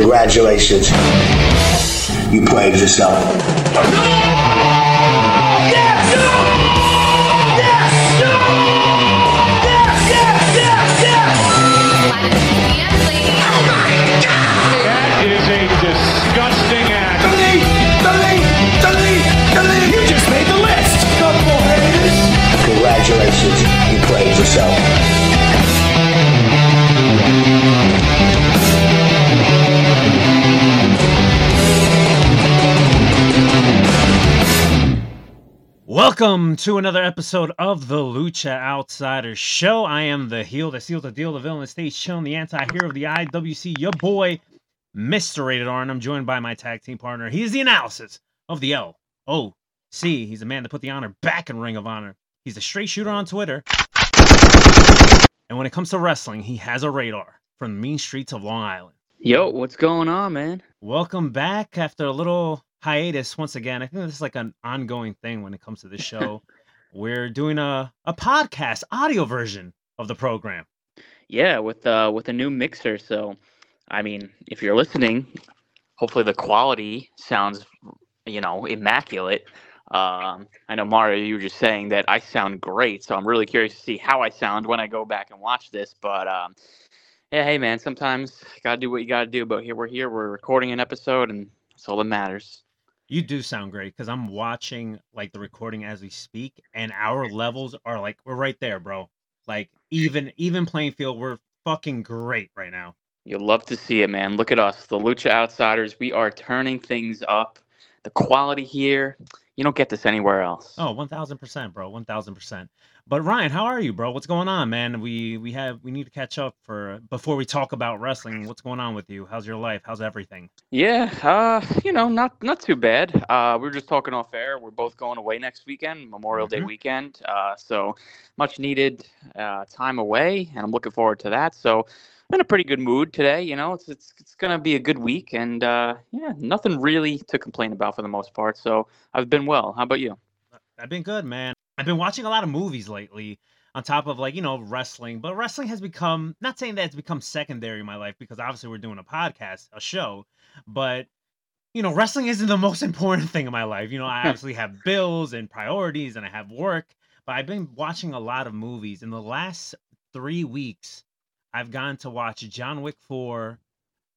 Congratulations. You played yourself. That is a disgusting act. You just made the list. Congratulations. You played yourself. Welcome to another episode of the Lucha Outsiders Show. I am the heel that seals the deal, the villain that stays chilling, the anti-hero of the IWC, your boy, Mr. Rated R, and I'm joined by my tag team partner. He's the analysis of the LOC. He's the man that put the honor back in Ring of Honor. He's a straight shooter on Twitter. And when it comes to wrestling, he has a radar from the mean streets of Long Island. Yo, what's going on, man? Welcome back after a little hiatus once again. I think this is like an ongoing thing when it comes to this show. We're doing a, a podcast audio version of the program. Yeah, with uh with a new mixer. So, I mean, if you're listening, hopefully the quality sounds, you know, immaculate. Um, I know Mario, you were just saying that I sound great, so I'm really curious to see how I sound when I go back and watch this. But um, yeah, hey man, sometimes you gotta do what you gotta do. But here we're here, we're recording an episode, and that's all that matters. You do sound great because I'm watching like the recording as we speak, and our levels are like we're right there, bro. Like even even playing field, we're fucking great right now. You'll love to see it, man. Look at us, the Lucha Outsiders. We are turning things up. The quality here, you don't get this anywhere else. Oh, Oh, one thousand percent, bro, one thousand percent. But Ryan, how are you, bro? What's going on, man? We we have we need to catch up for before we talk about wrestling. What's going on with you? How's your life? How's everything? Yeah, uh, you know, not not too bad. Uh, we were just talking off air. We're both going away next weekend, Memorial Day Mhm. weekend. Uh, so much needed uh, time away, and I'm looking forward to that. So I'm in a pretty good mood today. You know, it's it's it's gonna be a good week, and uh, yeah, nothing really to complain about for the most part. So I've been well. How about you? I've been good, man. I've been watching a lot of movies lately on top of like, you know, wrestling, but wrestling has become not saying that it's become secondary in my life because obviously we're doing a podcast, a show, but you know, wrestling isn't the most important thing in my life. You know, I obviously have bills and priorities and I have work, but I've been watching a lot of movies. In the last 3 weeks, I've gone to watch John Wick 4,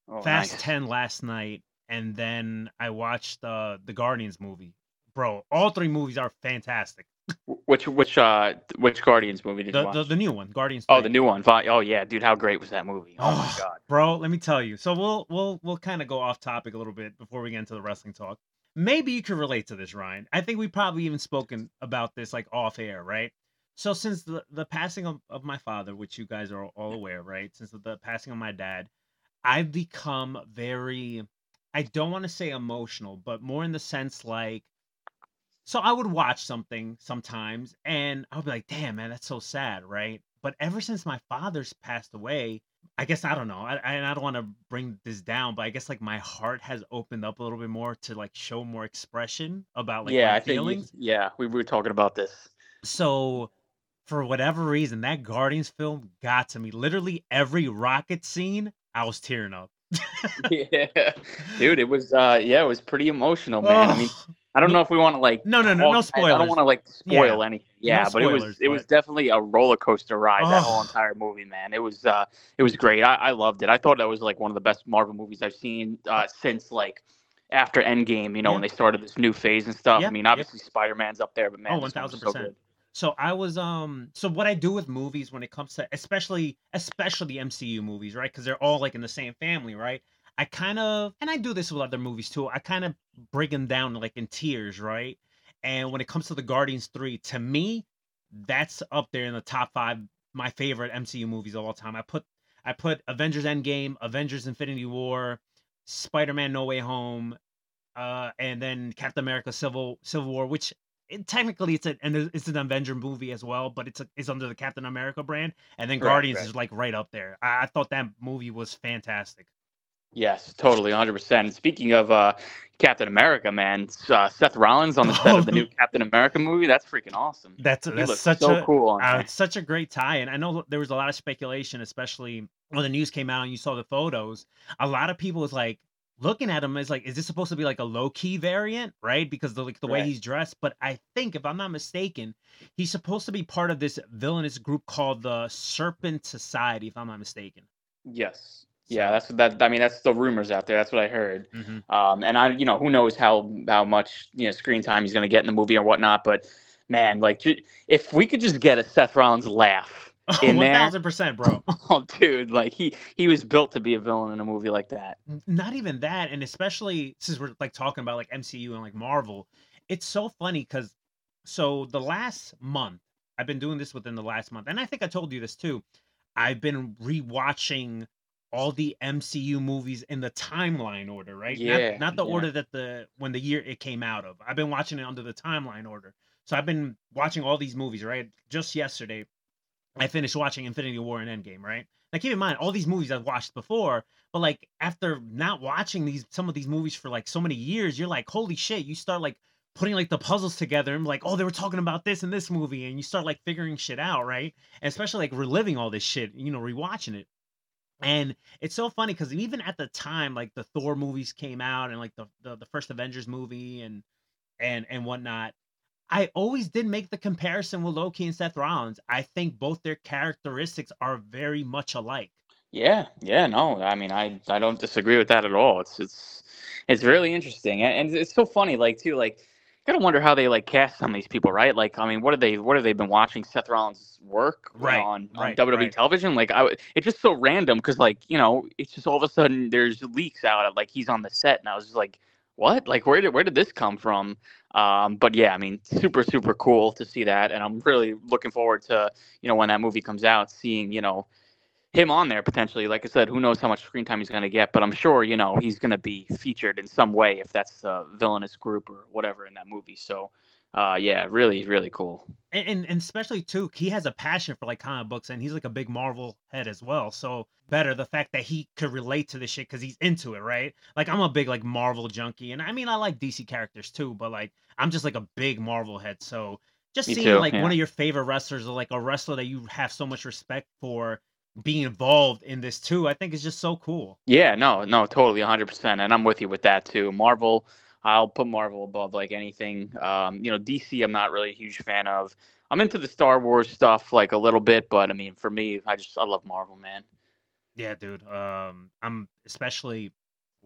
Oh, Fast nice. 10 last night, and then I watched uh, the Guardians movie. Bro, all three movies are fantastic. Wh- Which which uh which Guardians movie did you The, watch? the the new one, Guardians. oh, 3. the new one. Oh yeah, dude, how great was that movie? Oh my Oh, god. bro. Let me tell you. So we'll we'll we'll kind of go off topic a little bit before we get into the wrestling talk. Maybe you could relate to this, Ryan. I think we probably even spoken about this like off air, right? So since the the passing of, of my father, which you guys are all aware, right? Since the, the passing of my dad, I've become very I don't want to say emotional, but more in the sense like so I would watch something sometimes and I would be like, damn, man, that's so sad, right? But ever since my father's passed away, I guess I don't know. I, I, I don't want to bring this down, but I guess like my heart has opened up a little bit more to like show more expression about like yeah, I think you- feelings. yeah, we were talking about this. So for whatever reason, that Guardians film got to me. Literally every rocket scene, I was tearing up. yeah, dude, it was uh yeah, it was pretty emotional, man. I mean, Ugh. I don't know if we want to like No, no, no, no talk- I- don't want to like spoil anything. Yeah, but it spoilers, was it was definitely a roller coaster ride. That whole entire movie, man. It was uh it was great. I, I loved it. I thought that was like one of the best Marvel movies I've seen uh since like after Endgame. You know, when they started this new phase and stuff. Yep, I mean, yep. obviously Spider Man's up there, but man, Oh, one so 1000%. So I was um so what I do with movies when it comes to especially especially the MCU movies, right? Cuz they're all like in the same family, right? I kind of and I do this with other movies too. I kind of break them down like in tiers, right? And when it comes to the Guardians 3, to me, that's up there in the top 5 my favorite MCU movies of all time. I put I put Avengers Endgame, Avengers Infinity War, Spider-Man No Way Home, uh, and then Captain America Civil Civil War, which it, technically it's a and it's an Avenger movie as well, but it's a, it's under the Captain America brand, and then Right, Guardians right. is like right up there. I, I thought that movie was fantastic. Yes, totally, 100%. Speaking of uh, Captain America, man, uh, Seth Rollins on the set of the new Captain America movie, that's freaking awesome. That's that's such so a cool uh, it's such a great tie, and I know there was a lot of speculation, especially when the news came out and you saw the photos. A lot of people was like looking at him is like, is this supposed to be like a Loki variant, right? Because the like the way he's dressed. But I think, if I'm not mistaken, he's supposed to be part of this villainous group called the Serpent Society. If I'm not mistaken. Yes. Yeah, that's that. I mean, that's the rumors out there. That's what I heard. Mhm. Um, and I, you know, who knows how how much you know screen time he's going to get in the movie or whatnot. But man, like, if we could just get a Seth Rollins laugh, In One there? thousand percent, bro. oh, dude, like he he was built to be a villain in a movie like that. Not even that and especially since we're like talking about like mcu and like marvel it's so funny because so the last month i've been doing this within the last month and i think i told you this too i've been rewatching all the mcu movies in the timeline order right Not- Yeah, not, the yeah. order that the when the year it came out of i've been watching it under the timeline order so i've been watching all these movies right just yesterday i finished watching infinity war and endgame right now keep in mind all these movies i've watched before but like after not watching these some of these movies for like so many years, you're like, holy shit, you start like putting like the puzzles together and like, oh, they were talking about this in this movie, and you start like figuring shit out, right? And especially like reliving all this shit, you know, rewatching it. And it's so funny because even at the time, like the Thor movies came out and like the, the the first Avengers movie and and and whatnot. I always did make the comparison with Loki and Seth Rollins. I think both their characteristics are very much alike. Yeah, yeah, no, I mean, I I don't disagree with that at all. It's it's it's really interesting, and, and it's so funny, like too, like gotta wonder how they like cast some of these people, right? Like, I mean, what are they? What have they been watching Seth Rollins work Right, on, on right, WWE right. television? Like, I w- it's just so random because, like, you know, it's just all of a sudden there's leaks out of like he's on the set, and I was just like, what? Like, where did where did this come from? Um, but yeah, I mean, super super cool to see that, and I'm really looking forward to you know when that movie comes out, seeing you know him on there potentially. Like I said, who knows how much screen time he's going to get, but I'm sure you know he's going to be featured in some way if that's a villainous group or whatever in that movie. So, uh, yeah, really, really cool. and, and and especially too, he has a passion for like comic books, and he's like a big Marvel head as well. So better the fact that he could relate to this shit because he's into it, right? Like I'm a big like Marvel junkie, and I mean I like DC characters too, but like I'm just like a big Marvel head. So just Me seeing too, like yeah. one of your favorite wrestlers or like a wrestler that you have so much respect for being involved in this too, I think is just so cool. Yeah, no, no, totally, 100%, and I'm with you with that too. Marvel, I'll put Marvel above like anything. Um, you know, DC, I'm not really a huge fan of. I'm into the Star Wars stuff like a little bit, but I mean, for me, I just I love Marvel, man. Yeah, dude. Um, I'm especially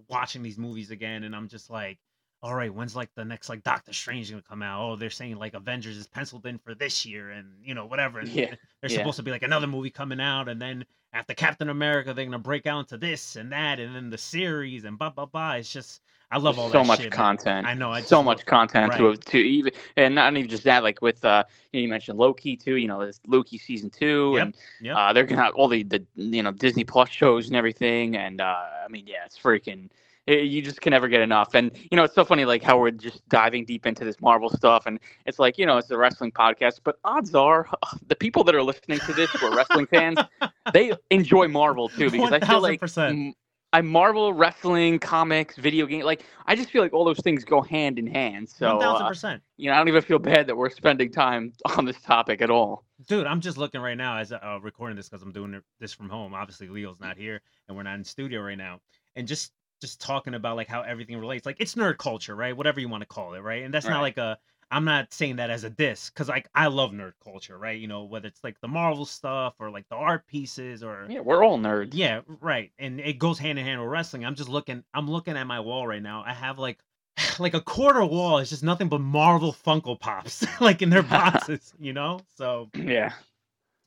watching these movies again, and I'm just like, all right, when's like the next like Doctor Strange gonna come out? Oh, they're saying like Avengers is penciled in for this year, and you know whatever. And Yeah, there's yeah. supposed to be like another movie coming out, and then after Captain America, they're gonna break out into this and that, and then the series and blah blah blah. It's just I love all so much shit, content. I know. I so much content to right. to even and not even just that like with uh you, know, you mentioned Loki too you know there's Loki season two Yep, and yep. uh they're gonna have all the the you know Disney Plus shows and everything and uh I mean yeah it's freaking eh, you just can never get enough and you know it's so funny like how we're just diving deep into this Marvel stuff and it's like you know it's a wrestling podcast but odds are the people that are listening to this who are wrestling fans they enjoy Marvel too because I feel like 1000%. I Marvel wrestling, comics, video game. Like I just feel like all those things go hand in hand. So One thousand uh, percent. you know, I don't even feel bad that we're spending time on this topic at all. Dude, I'm just looking right now as uh, recording this because I'm doing it- this from home. Obviously, Leo's not here, and we're not in studio right now. And just just talking about like how everything relates, like it's nerd culture, right? Whatever you want to call it, right? And that's not like a. I'm not saying that as a diss, because like I love nerd culture, right? You know, whether it's like the Marvel stuff or like the art pieces or Yeah, we're all nerds. yeah, right. And it goes hand in hand with wrestling. I'm just looking. I'm looking at my wall right now. I have like. Like a quarter wall is just nothing but Marvel Funko Pops, like in their boxes, you know. So Yeah,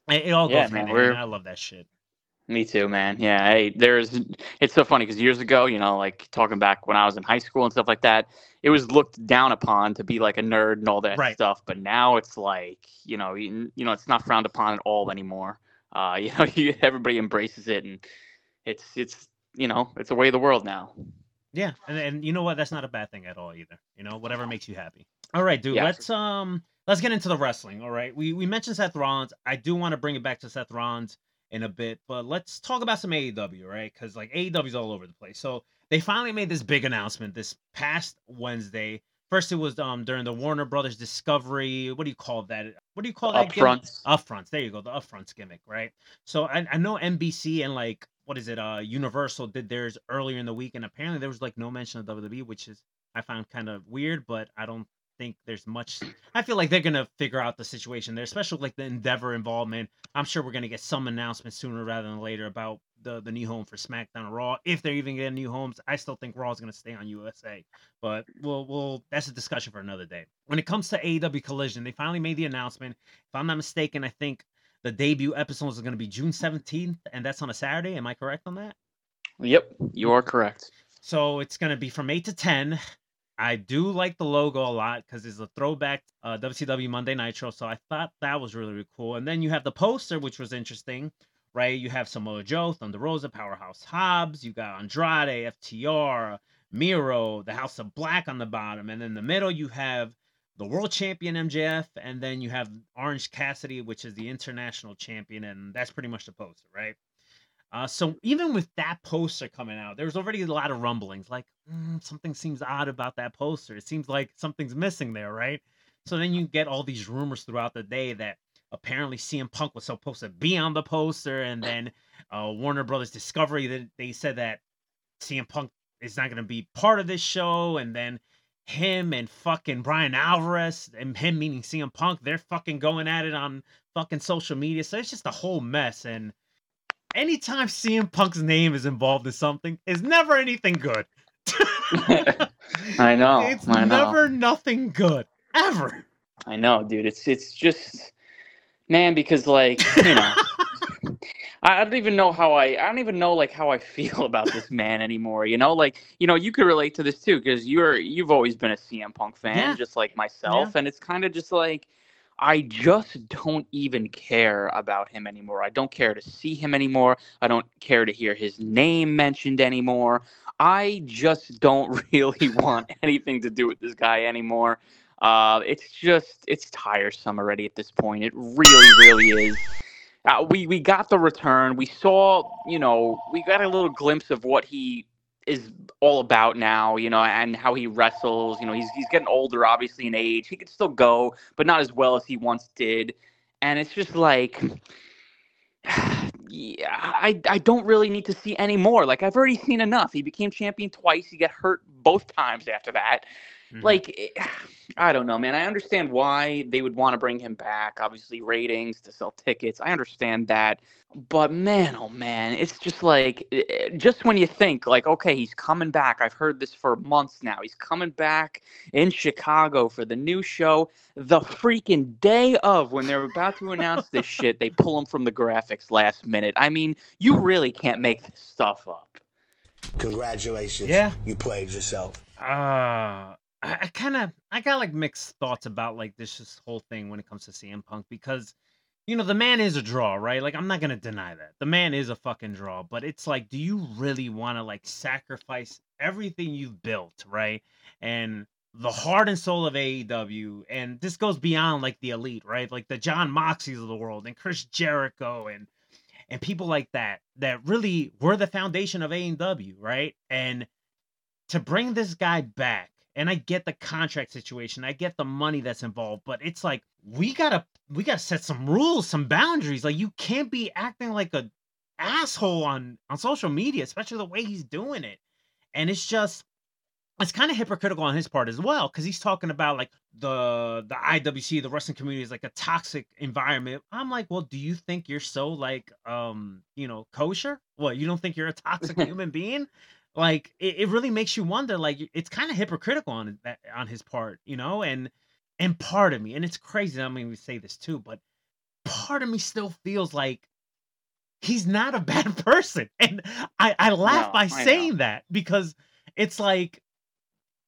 it, it all goes Yeah, hand in hand. I love that shit. Me too, man. Yeah, hey, there's. It's so funny because years ago, you know, like talking back when I was in high school and stuff like that, it was looked down upon to be like a nerd and all that Right. stuff. But now it's like, you know, you, you know, it's not frowned upon at all anymore. Uh, you know, you, everybody embraces it, and it's it's you know it's the way of the world now. Yeah, and and you know what? That's not a bad thing at all either. You know, whatever makes you happy. All right, dude. Yeah. Let's um let's get into the wrestling. All right, we we mentioned Seth Rollins. I do want to bring it back to Seth Rollins in a bit, but let's talk about some AEW, right? Because like AEW's all over the place. So they finally made this big announcement this past Wednesday. First, it was um during the Warner Brothers Discovery. What do you call that? What do you call that? gimmick? Upfronts. Upfronts. There you go. The upfronts gimmick, right? So I, I know NBC and like what is it? Uh, Universal did theirs earlier in the week, and apparently there was like no mention of WWE, which is I found kind of weird, but I don't think there's much. I feel like they're gonna figure out the situation there, especially like the Endeavor involvement. I'm sure we're gonna get some announcement sooner rather than later about the the new home for SmackDown or Raw. If they're even getting new homes, I still think Raw's gonna stay on USA, but we'll we'll that's a discussion for another day. When it comes to AEW Collision, they finally made the announcement. If I'm not mistaken, I think the debut episode is going to be June 17th, and that's on a Saturday. Am I correct on that? Yep, you are correct. So it's going to be from 8 to 10. I do like the logo a lot because it's a throwback uh, WCW Monday Nitro. So I thought that was really, really cool. And then you have the poster, which was interesting, right? You have Samoa Joe, Thunder Rosa, Powerhouse Hobbs. You got Andrade, FTR, Miro, the House of Black on the bottom. And in the middle, you have the world champion MJF. And then you have Orange Cassidy, which is the international champion. And that's pretty much the poster, right? Uh, so even with that poster coming out, there was already a lot of rumblings, like "Mm, something seems odd about that poster. It seems like something's missing there, right? So then you get all these rumors throughout the day that apparently CM Punk was supposed to be on the poster, and then uh, Warner Brothers Discovery that they said that CM Punk is not going to be part of this show, and then him and fucking Bryan Alvarez and him meaning CM Punk, they're fucking going at it on fucking social media. So it's just a whole mess and anytime CM Punk's name is involved in something, it's never anything good. I know. It's I know. never nothing good. Ever. I know, dude. It's it's just man, because like, you know, I don't even know how I I don't even know like how I feel about this man anymore. You know, like you know, you could relate to this too because you're you've always been a CM Punk fan, Yeah. just like myself, and it's kind of just like I just don't even care about him anymore. I don't care to see him anymore. I don't care to hear his name mentioned anymore. I just don't really want anything to do with this guy anymore. Uh, it's just it's tiresome already at this point. It really, really is. Uh, we we got the return. We saw, you know, we got a little glimpse of what he is all about now, you know, and how he wrestles. You know, he's he's getting older, obviously in age. He could still go, but not as well as he once did. And it's just like, yeah, I I don't really need to see any more. Like I've already seen enough. He became champion twice. He got hurt both times after that. Mhm. Like, I don't know, man. I understand why they would want to bring him back. Obviously, ratings to sell tickets. I understand that. But man, oh man, it's just like, eh, eh, just when you think, like, okay, he's coming back. I've heard this for months now. He's coming back in Chicago for the new show. The freaking day of when they're about to announce this shit, they pull him from the graphics last minute. I mean, you really can't make this stuff up. Congratulations. Yeah. You played yourself. uh I, I kind of I got like mixed thoughts about like this just whole thing when it comes to CM Punk because you know the man is a draw, right? Like I'm not gonna deny that the man is a fucking draw, but it's like, do you really want to like sacrifice everything you've built, right? And the heart and soul of AEW, and this goes beyond like the elite, right? Like the Jon Moxleys of the world and Chris Jericho and and people like that that really were the foundation of AEW, right? And to bring this guy back, and I get the contract situation, I get the money that's involved, but it's like we gotta we gotta set some rules, some boundaries. Like you can't be acting like a asshole on on social media, especially the way he's doing it. And it's just it's kind of hypocritical on his part as well because he's talking about like the the IWC, the wrestling community is like a toxic environment. I'm like, well, do you think you're so like um you know kosher? What you don't think you're a toxic human being? Like it, it really makes you wonder. Like it's kind of hypocritical on that on his part, you know. And and part of me, and it's crazy. I mean, we say this too, but part of me still feels like he's not a bad person, and I I laugh No, by I know. saying that because it's like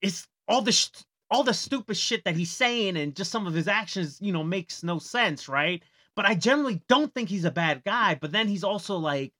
it's all the sh- all the stupid shit that he's saying and just some of his actions you know makes no sense right but I generally don't think he's a bad guy. But then he's also like,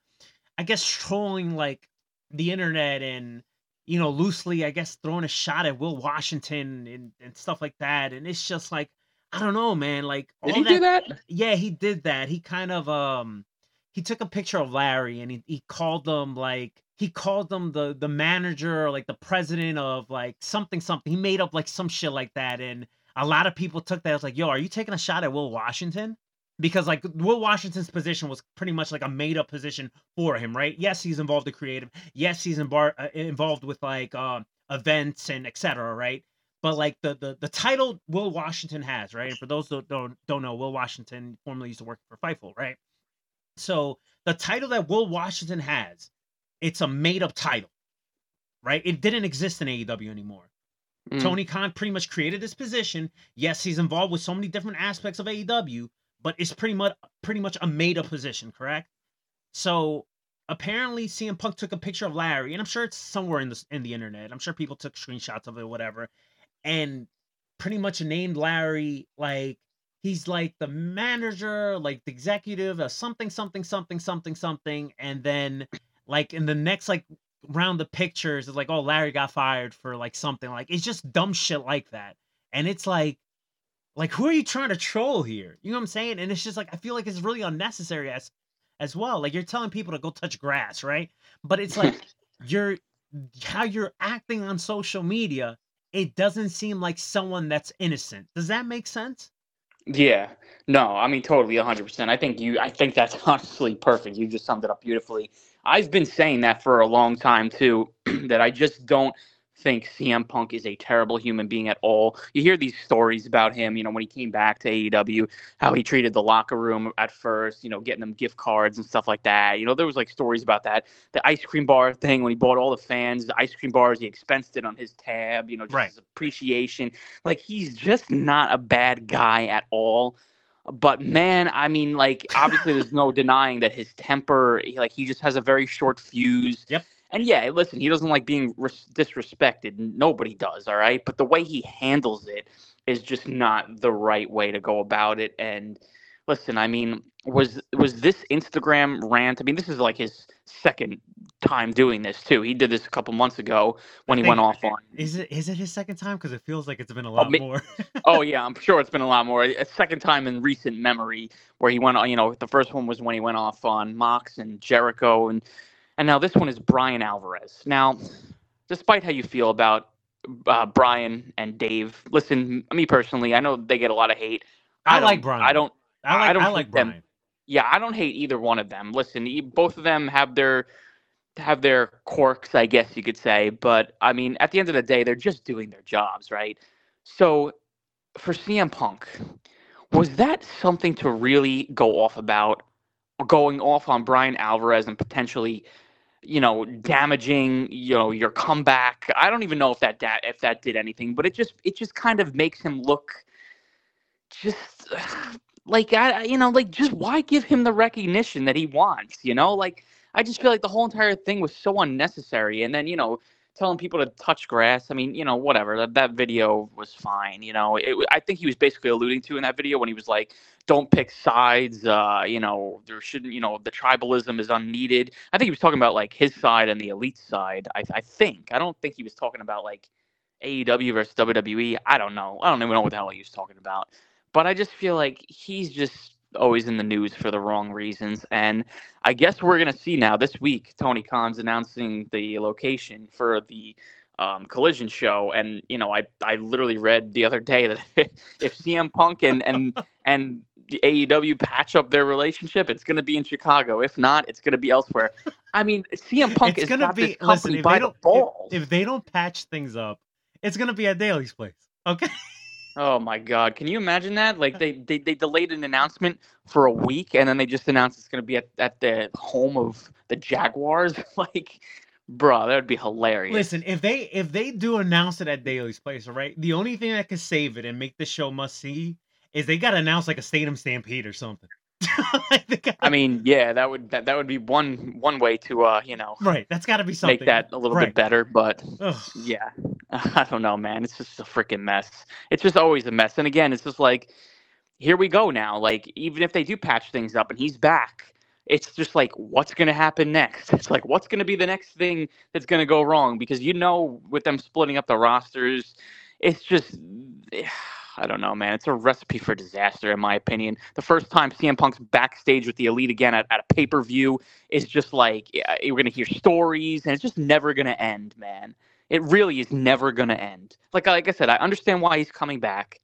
I guess trolling like the internet and you know loosely, I guess throwing a shot at Will Washington and and stuff like that. And it's just like I don't know, man. Like Did he do that? yeah, he did that. He kind of um he took a picture of Larry and he, he called them like he called them the the manager or like the president of like something something. He made up like some shit like that and a lot of people took that as like, "Yo, are you taking a shot at Will Washington?" Because like Will Washington's position was pretty much like a made up position for him, right? Yes, he's involved in creative. Yes, he's in bar, uh, involved with like uh, events and etc. Right? But like the, the the title Will Washington has, right? And for those that don't don't know, Will Washington formerly used to work for Fightful, right? So the title that Will Washington has, it's a made up title, right? It didn't exist in AEW anymore. Mm. Tony Khan pretty much created this position. Yes, he's involved with so many different aspects of AEW, but it's pretty much pretty much a made up position, correct? So apparently CM Punk took a picture of Larry, and I'm sure it's somewhere in the in the internet. I'm sure people took screenshots of it, whatever, and pretty much named Larry like he's like the manager, like the executive of something, something, something, something, something, and then like in the next like round of pictures, it's like, oh, Larry got fired for like something. Like it's just dumb shit like that, and it's like. Like who are you trying to troll here? You know what I'm saying? And it's just like I feel like it's really unnecessary as as well. Like you're telling people to go touch grass, right? But it's like you're how you're acting on social media, it doesn't seem like someone that's innocent. Does that make sense? Yeah. No, I mean totally 100%. I think you I think that's honestly perfect. You just summed it up beautifully. I've been saying that for a long time too that I just don't think CM Punk is a terrible human being at all. You hear these stories about him, you know, when he came back to AEW, how he treated the locker room at first, you know, getting them gift cards and stuff like that. You know, there was like stories about that. The ice cream bar thing when he bought all the fans the ice cream bars, he expensed it on his tab, you know, just Right. appreciation. Like he's just not a bad guy at all. But man, I mean, like obviously there's no denying that his temper, like he just has a very short fuse. Yep. And yeah, listen, he doesn't like being res- disrespected. Nobody does, all right. But the way he handles it is just not the right way to go about it. And listen, I mean, was was this Instagram rant? I mean, this is like his second time doing this too. He did this a couple months ago when he went off on. Is it is it his second time? Because it feels like it's been a oh, lot ma- more. oh yeah, I'm sure it's been a lot more. A second time in recent memory where he went on. You know, the first one was when he went off on Mox and Jericho, and and now this one is Bryan Alvarez. Now, despite how you feel about uh, Bryan and Dave, listen, me personally, I know they get a lot of hate. I, don't- like Bryan. I don't. I like I don't I like them. Bryan. Yeah, I don't hate either one of them. Listen, both of them have their have their quirks, I guess you could say. But I mean, at the end of the day, they're just doing their jobs, right? So, for CM Punk, was that something to really go off about, going off on Bryan Alvarez and potentially, you know, damaging, you know, your comeback? I don't even know if that da- if that did anything, but it just it just kind of makes him look just like I, you know, like just why give him the recognition that he wants? You know, like I just feel like the whole entire thing was so unnecessary. And then you know, telling people to touch grass. I mean, you know, whatever. That that video was fine. You know, it, I think he was basically alluding to in that video when he was like, "Don't pick sides." Uh, you know, there shouldn't. You know, the tribalism is unneeded. I think he was talking about like his side and the elite side. I I think. I don't think he was talking about like AEW versus WWE. I don't know. I don't even know what the hell he was talking about. But I just feel like he's just always in the news for the wrong reasons. And I guess we're gonna see now this week. Tony Khan's announcing the location for the um, Collision show, and you know, I I literally read the other day that if CM Punk and and and the AEW patch up their relationship, it's gonna be in Chicago. If not, it's gonna be elsewhere. I mean, CM Punk it's is gonna be this listen. company If by they the don't balls. if, if they don't patch things up, it's gonna be at Daily's place. Okay. Oh my God! Can you imagine that? Like they, they they delayed an announcement for a week, and then they just announced it's going to be at, at the home of the Jaguars. like, bro, that would be hilarious. Listen, if they if they do announce it at Daily's place, right? the only thing that could save it and make the show must see is they got to announce like a Stadium Stampede or something. They gotta- I mean, yeah, that would that, that would be one one way to uh you know right, that's got to be something. make that a little right. bit better, but Ugh. yeah, I don't know, man. It's just a freaking mess. It's just always a mess, and again, it's just like here we go now. Like even if they do patch things up and he's back, it's just like what's going to happen next? It's like what's going to be the next thing that's going to go wrong because you know with them splitting up the rosters, it's just I don't know, man. It's a recipe for disaster, in my opinion. The first time CM Punk's backstage with the Elite again at, at a pay per view is just like yeah, we're gonna hear stories, and it's just never gonna end, man. It really is never gonna end. Like like I said, I understand why he's coming back,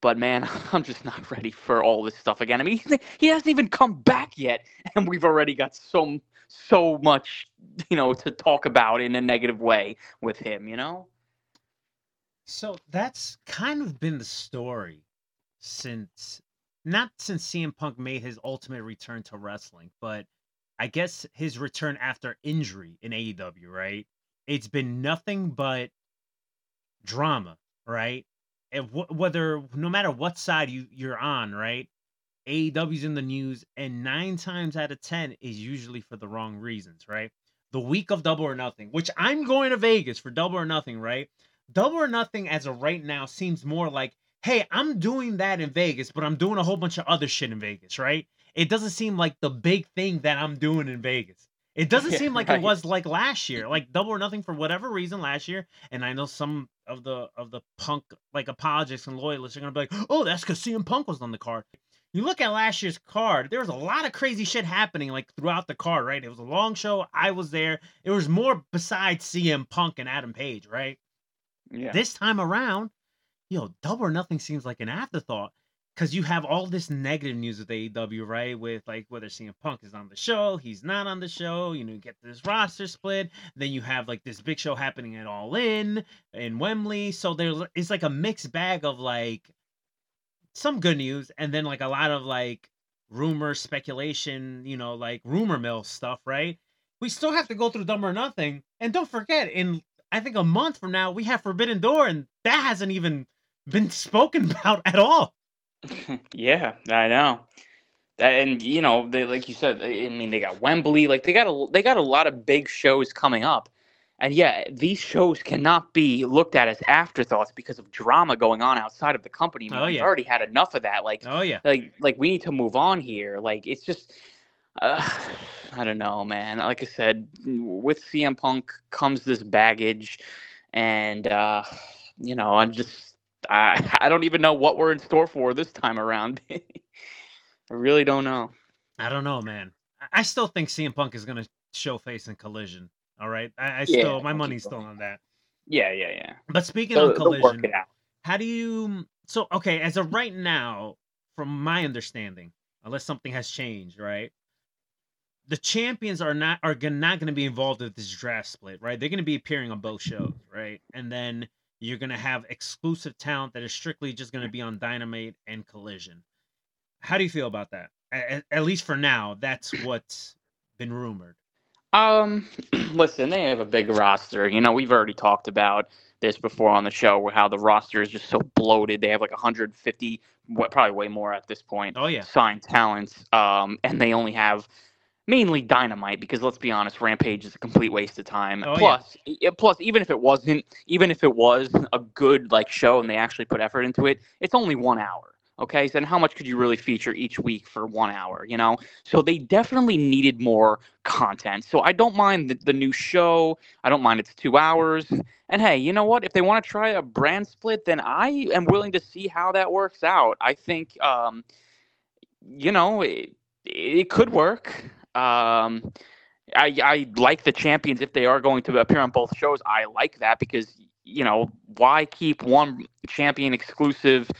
but man, I'm just not ready for all this stuff again. I mean, he, he hasn't even come back yet, and we've already got so so much, you know, to talk about in a negative way with him. You know. So that's kind of been the story since not since CM Punk made his ultimate return to wrestling, but I guess his return after injury in AEW, right? It's been nothing but drama, right? And wh- whether no matter what side you you're on, right? AEW's in the news, and nine times out of ten is usually for the wrong reasons, right? The week of Double or Nothing, which I'm going to Vegas for Double or Nothing, right? Double or Nothing as of right now seems more like, hey, I'm doing that in Vegas, but I'm doing a whole bunch of other shit in Vegas, right? It doesn't seem like the big thing that I'm doing in Vegas. It doesn't Yeah, seem like right. it was like last year, like Double or Nothing for whatever reason last year. And I know some of the of the punk like apologists and loyalists are gonna be like, oh, that's because CM Punk was on the card. You look at last year's card, there was a lot of crazy shit happening like throughout the card, right? It was a long show. I was there. It was more besides CM Punk and Adam Page, right? Yeah. This time around, you know, double or nothing seems like an afterthought because you have all this negative news with AEW, right? With like whether CM Punk is on the show, he's not on the show, you know, you get this roster split. Then you have like this big show happening at All In in Wembley. So there's it's like a mixed bag of like some good news and then like a lot of like rumor, speculation, you know, like rumor mill stuff, right? We still have to go through Double or Nothing. And don't forget, in I think a month from now, we have Forbidden Door, and that hasn't even been spoken about at all. yeah, I know. That, and you know, they like you said, I mean, they got Wembley, like they got a they got a lot of big shows coming up, and yeah, these shows cannot be looked at as afterthoughts because of drama going on outside of the company. Oh, We've yeah. already had enough of that. Like, Oh yeah. like, like we need to move on here. Like, it's just, uh, I don't know, man. Like I said, with CM Punk comes this baggage, and uh, you know, I'm just, I, I don't even know what we're in store for this time around. I really don't know. I don't know, man. I- still think CM Punk is gonna show face in Collision. All right, I, I Yeah, still my money's still on that. Yeah, yeah, yeah. But speaking They'll, of Collision, how do you? So okay, as of right now, from my understanding, unless something has changed, right? The champions are not are gonna, not going to be involved with this draft split, right? They're going to be appearing on both shows, right? And then you're going to have exclusive talent that is strictly just going to be on Dynamite and Collision. How do you feel about that? At, at least for now, that's what's been rumored. Um, listen, they have a big roster. You know, we've already talked about this before on the show, where how the roster is just so bloated. They have like 150, what probably way more at this point. Oh yeah, signed talents, um, and they only have mainly Dynamite because let's be honest, Rampage is a complete waste of time. Oh, yeah. plus, e- plus, even if it wasn't, even if it was a good like show and they actually put effort into it, it's only one hour. Okay, so then how much could you really feature each week for one hour? You know, so they definitely needed more content. So I don't mind the, the new show. I don't mind it's two hours. And hey, you know what? If they want to try a brand split, then I am willing to see how that works out. I think, um, you know, it, it could work. Um, I, I like the champions if they are going to appear on both shows. I like that because you know why keep one champion exclusive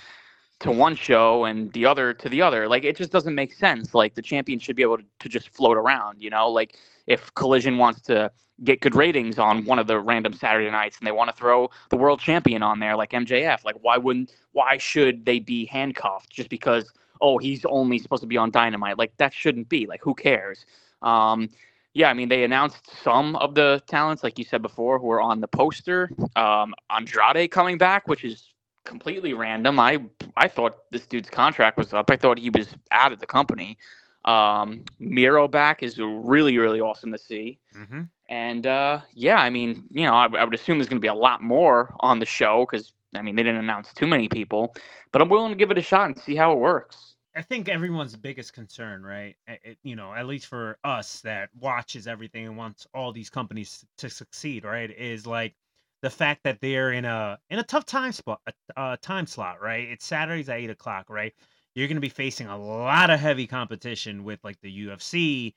to one show and the other to the other? Like it just doesn't make sense. Like the champion should be able to, to just float around. You know, like if Collision wants to get good ratings on one of the random Saturday nights and they want to throw the world champion on there like MJF, like why wouldn't why should they be handcuffed just because oh he's only supposed to be on Dynamite? Like that shouldn't be. Like who cares? Um, yeah, I mean they announced some of the talents like you said before who are on the poster. Um, Andrade coming back, which is completely random. I I thought this dude's contract was up. I thought he was out of the company. Um, Miro back is really really awesome to see. mm-hmm. And uh, yeah, I mean, you know, I, I would assume there's going to be a lot more on the show because I mean, they didn't announce too many people, but I'm willing to give it a shot and see how it works. I think everyone's biggest concern, right? It, you know, at least for us that watches everything and wants all these companies to succeed, right? Is like the fact that they're in a in a tough time spot, a, a time slot, right? It's Saturdays at eight o'clock, right? You're going to be facing a lot of heavy competition with like the UFC,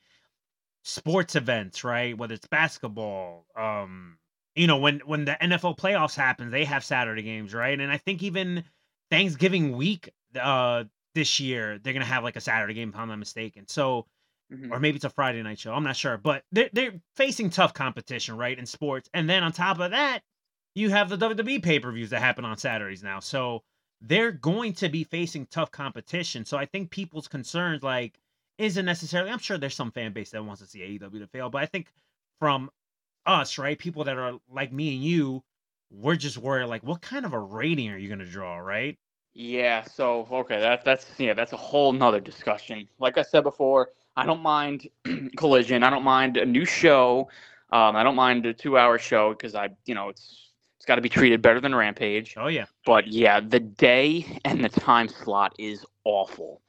sports events, right? Whether it's basketball, um, you know, when when the NFL playoffs happen, they have Saturday games, right? And I think even Thanksgiving week, uh, this year they're gonna have like a Saturday game, if I'm not mistaken. So, Mhm. or maybe it's a Friday night show. I'm not sure, but they're they're facing tough competition, right, in sports. And then on top of that, you have the WWE pay per views that happen on Saturdays now. So they're going to be facing tough competition. So I think people's concerns like isn't necessarily. I'm sure there's some fan base that wants to see AEW to fail, but I think from us, right, people that are like me and you, we're just worried like, what kind of a rating are you gonna draw, right? Yeah, so okay, that that's yeah, that's a whole nother discussion. Like I said before, I don't mind collision. I don't mind a new show. Um, I don't mind a two-hour show because I, you know, it's it's got to be treated better than Rampage. Oh yeah, But yeah, the day and the time slot is awful.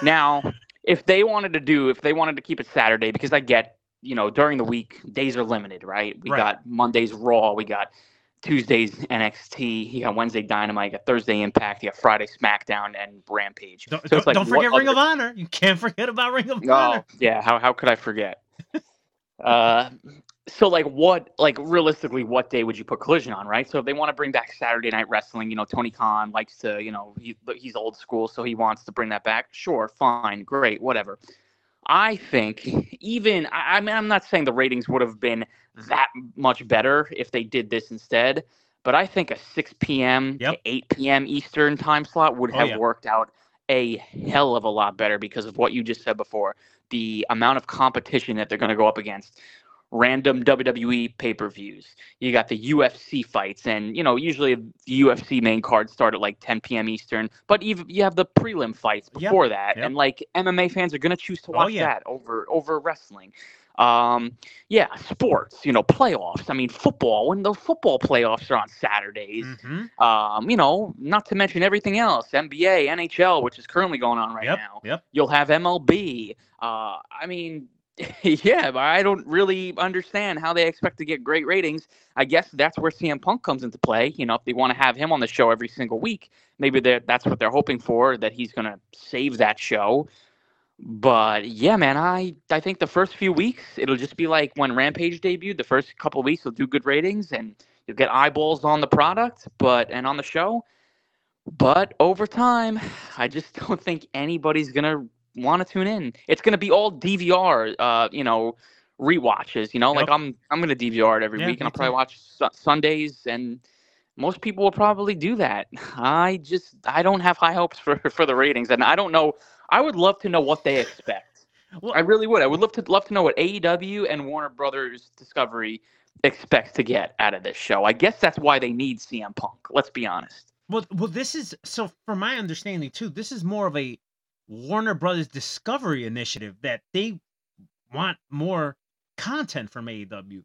Now, if they wanted to do, if they wanted to keep it Saturday, because I get, you know, during the week days are limited, right? We Right. got Mondays Raw, we got Tuesdays NXT, you got Wednesday Dynamite, you got Thursday Impact, you got Friday SmackDown and Rampage. don't, So don't, like, don't forget Ring of Honor. You can't forget about Ring of Oh Honor. yeah, how how could I forget? uh, so like what like realistically, what day would you put Collision on, right? So if they want to bring back Saturday Night Wrestling, you know, Tony Khan likes to, you know, he he's old school, so he wants to bring that back. Sure, fine, great, whatever. I think even I, mean I'm not saying the ratings would have been that much better if they did this instead, but I think a 6 p.m. Yep. to 8 p.m. Eastern time slot would Oh, have yeah. worked out a hell of a lot better because of what you just said before. The amount of competition that they're going to go up against. Random WWE pay per views. You got the UFC fights, and you know usually the UFC main cards start at like 10 p.m. Eastern. But even you have the prelim fights Yep, before that, yep. and like MMA fans are going to choose to Oh, watch yeah. that over over wrestling. Um, yeah, sports. You know, playoffs. I mean, football. When the football playoffs are on Saturdays, hmm um, you know, not to mention everything else, NBA, NHL, which is currently going on right Yep. now. Yep. You'll have MLB. Uh, I mean, yeah, but I don't really understand how they expect to get great ratings. I guess that's where CM Punk comes into play. You know, if they want to have him on the show every single week, maybe that's what they're hoping for, that he's going to save that show. But yeah, man, I I think the first few weeks it'll just be like when Rampage debuted. The first couple weeks will do good ratings and you'll get eyeballs on the product, but and on the show. But over time, I just don't think anybody's gonna want to tune in. It's gonna be all DVR, uh, you know, rewatches. You know, like I'm I'm gonna DVR it every Yeah, week, and I'll probably too. watch su- Sundays, and most people will probably do that. I just I don't have high hopes for for the ratings, and I don't know. I would love to know what they expect. Well- I really would. I would love to love to know what AEW and Warner Brothers Discovery expects to get out of this show. I guess that's why they need CM Punk. Let's be honest. Well, well, this is so. From my understanding too, this is more of a Warner Brothers Discovery initiative that they want more content from AEW,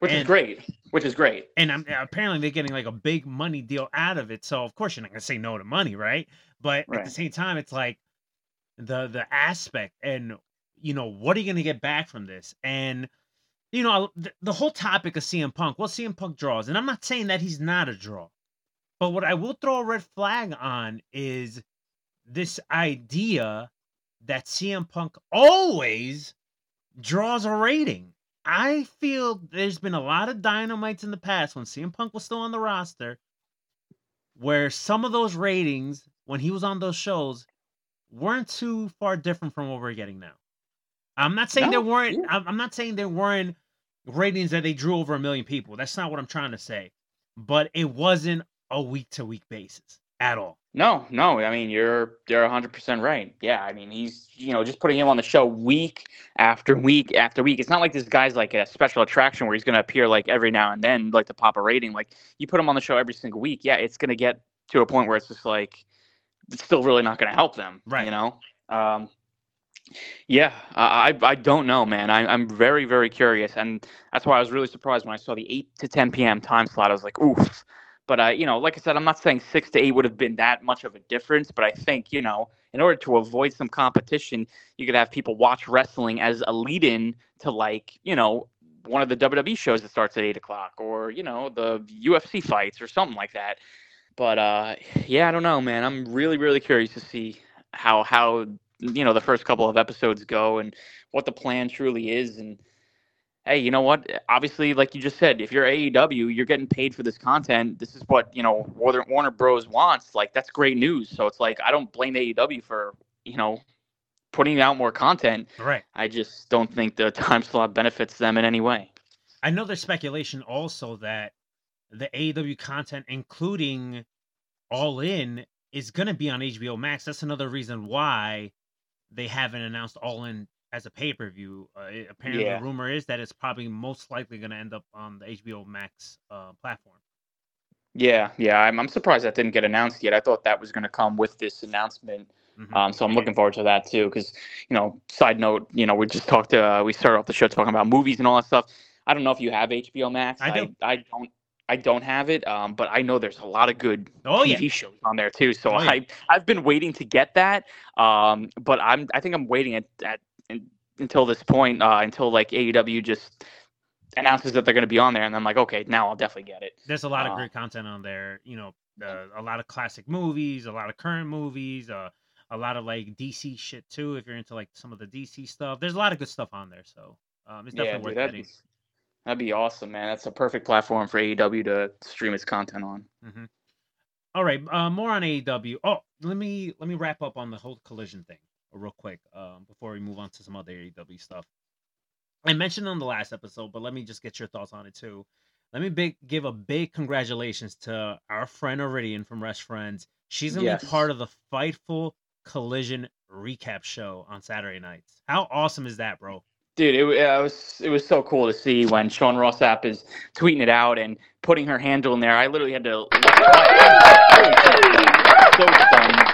Which is great. Which is great. and I'm, apparently they're getting like a big money deal out of it. So of course you're not gonna say no to money, right? But at the same time, it's like the the aspect and you know what are you gonna get back from this and you know the, the whole topic of CM Punk. Well, CM Punk draws, and I'm not saying that he's not a draw, but what I will throw a red flag on is this idea that CM Punk always draws a rating. I feel there's been a lot of dynamites in the past when CM Punk was still on the roster where some of those ratings when he was on those shows weren't too far different from what we're getting now. I'm not saying there weren't yeah. I'm not saying there weren't ratings that they drew over a million people. That's not what I'm trying to say. But it wasn't a week to week basis at all. No, no. I mean, you're you're 100 percent right. Yeah, I mean, he's you know just putting him on the show week after week after week. It's not like this guy's like a special attraction where he's going to appear like every now and then, like to pop a rating. Like you put him on the show every single week, yeah, it's going to get to a point where it's just like it's still really not going to help them, Right. You know. Um, yeah, I I I don't know, man. I, I'm very very curious, and that's why I was really surprised when I saw the 8 to 10 p.m. time slot. I was like, oof. But uh, you know, like I said, I'm not saying six to eight would have been that much of a difference, but I think you know, in order to avoid some competition, you could have people watch wrestling as a lead-in to like you know one of the WWE shows that starts at eight o'clock, or you know the UFC fights or something like that. But uh, yeah, I don't know, man. I'm really really curious to see how how you know the first couple of episodes go and what the plan truly is and hey, you know what? Obviously, like you just said, if you're AEW, you're getting paid for this content. This is what you know Warner, Warner Bros. wants. Like that's great news. So it's like I don't blame AEW for you know putting out more content. Right. I just don't think the time slot benefits them in any way. I know there's speculation also that the AEW content, including All In, is going to be on HBO Max. That's another reason why they haven't announced All In as a pay per view. Uh, apparently, Yeah. the rumor is that it's probably most likely going to end up on the HBO Max uh, platform. Yeah, yeah. I'm, I'm surprised that didn't get announced yet. I thought that was going to come with this announcement. Mhm. Um, so I'm looking forward to that too. Because you know, side note, you know, we just talked. Uh, we started off the show talking about movies and all that stuff. I don't know if you have HBO Max. I do. I, don't. I don't have it. Um, but I know there's a lot of good Oh, TV yeah. shows on there too. So Oh, yeah. I I've been waiting to get that. Um, but I'm I think I'm waiting at, at until this point uh, until like AEW just announces that they're going to be on there, and I'm like, okay, now I'll definitely get it. There's a lot of Uh, great content on there. You know, uh, a lot of classic movies, a lot of current movies, uh, a lot of like DC shit too. If you're into like some of the DC stuff, there's a lot of good stuff on there. So um, it's Yeah, definitely dude, worth that'd getting. be, that'd be awesome, man. That's a perfect platform for AEW to stream its content on. hmm All right, uh, more on AEW. Oh, let me let me wrap up on the whole collision thing real quick um, before we move on to some other AEW stuff. I mentioned on the last episode, but let me just get your thoughts on it too. Let me big give a big congratulations to our friend Iridian from Rest Friends. She's gonna Yes. be part of the Fightful Collision recap show on Saturday nights. How awesome is that, bro? Dude, it, it was it was so cool to see when Sean Ross Sapp is tweeting it out and putting her handle in there. I literally had to so stunned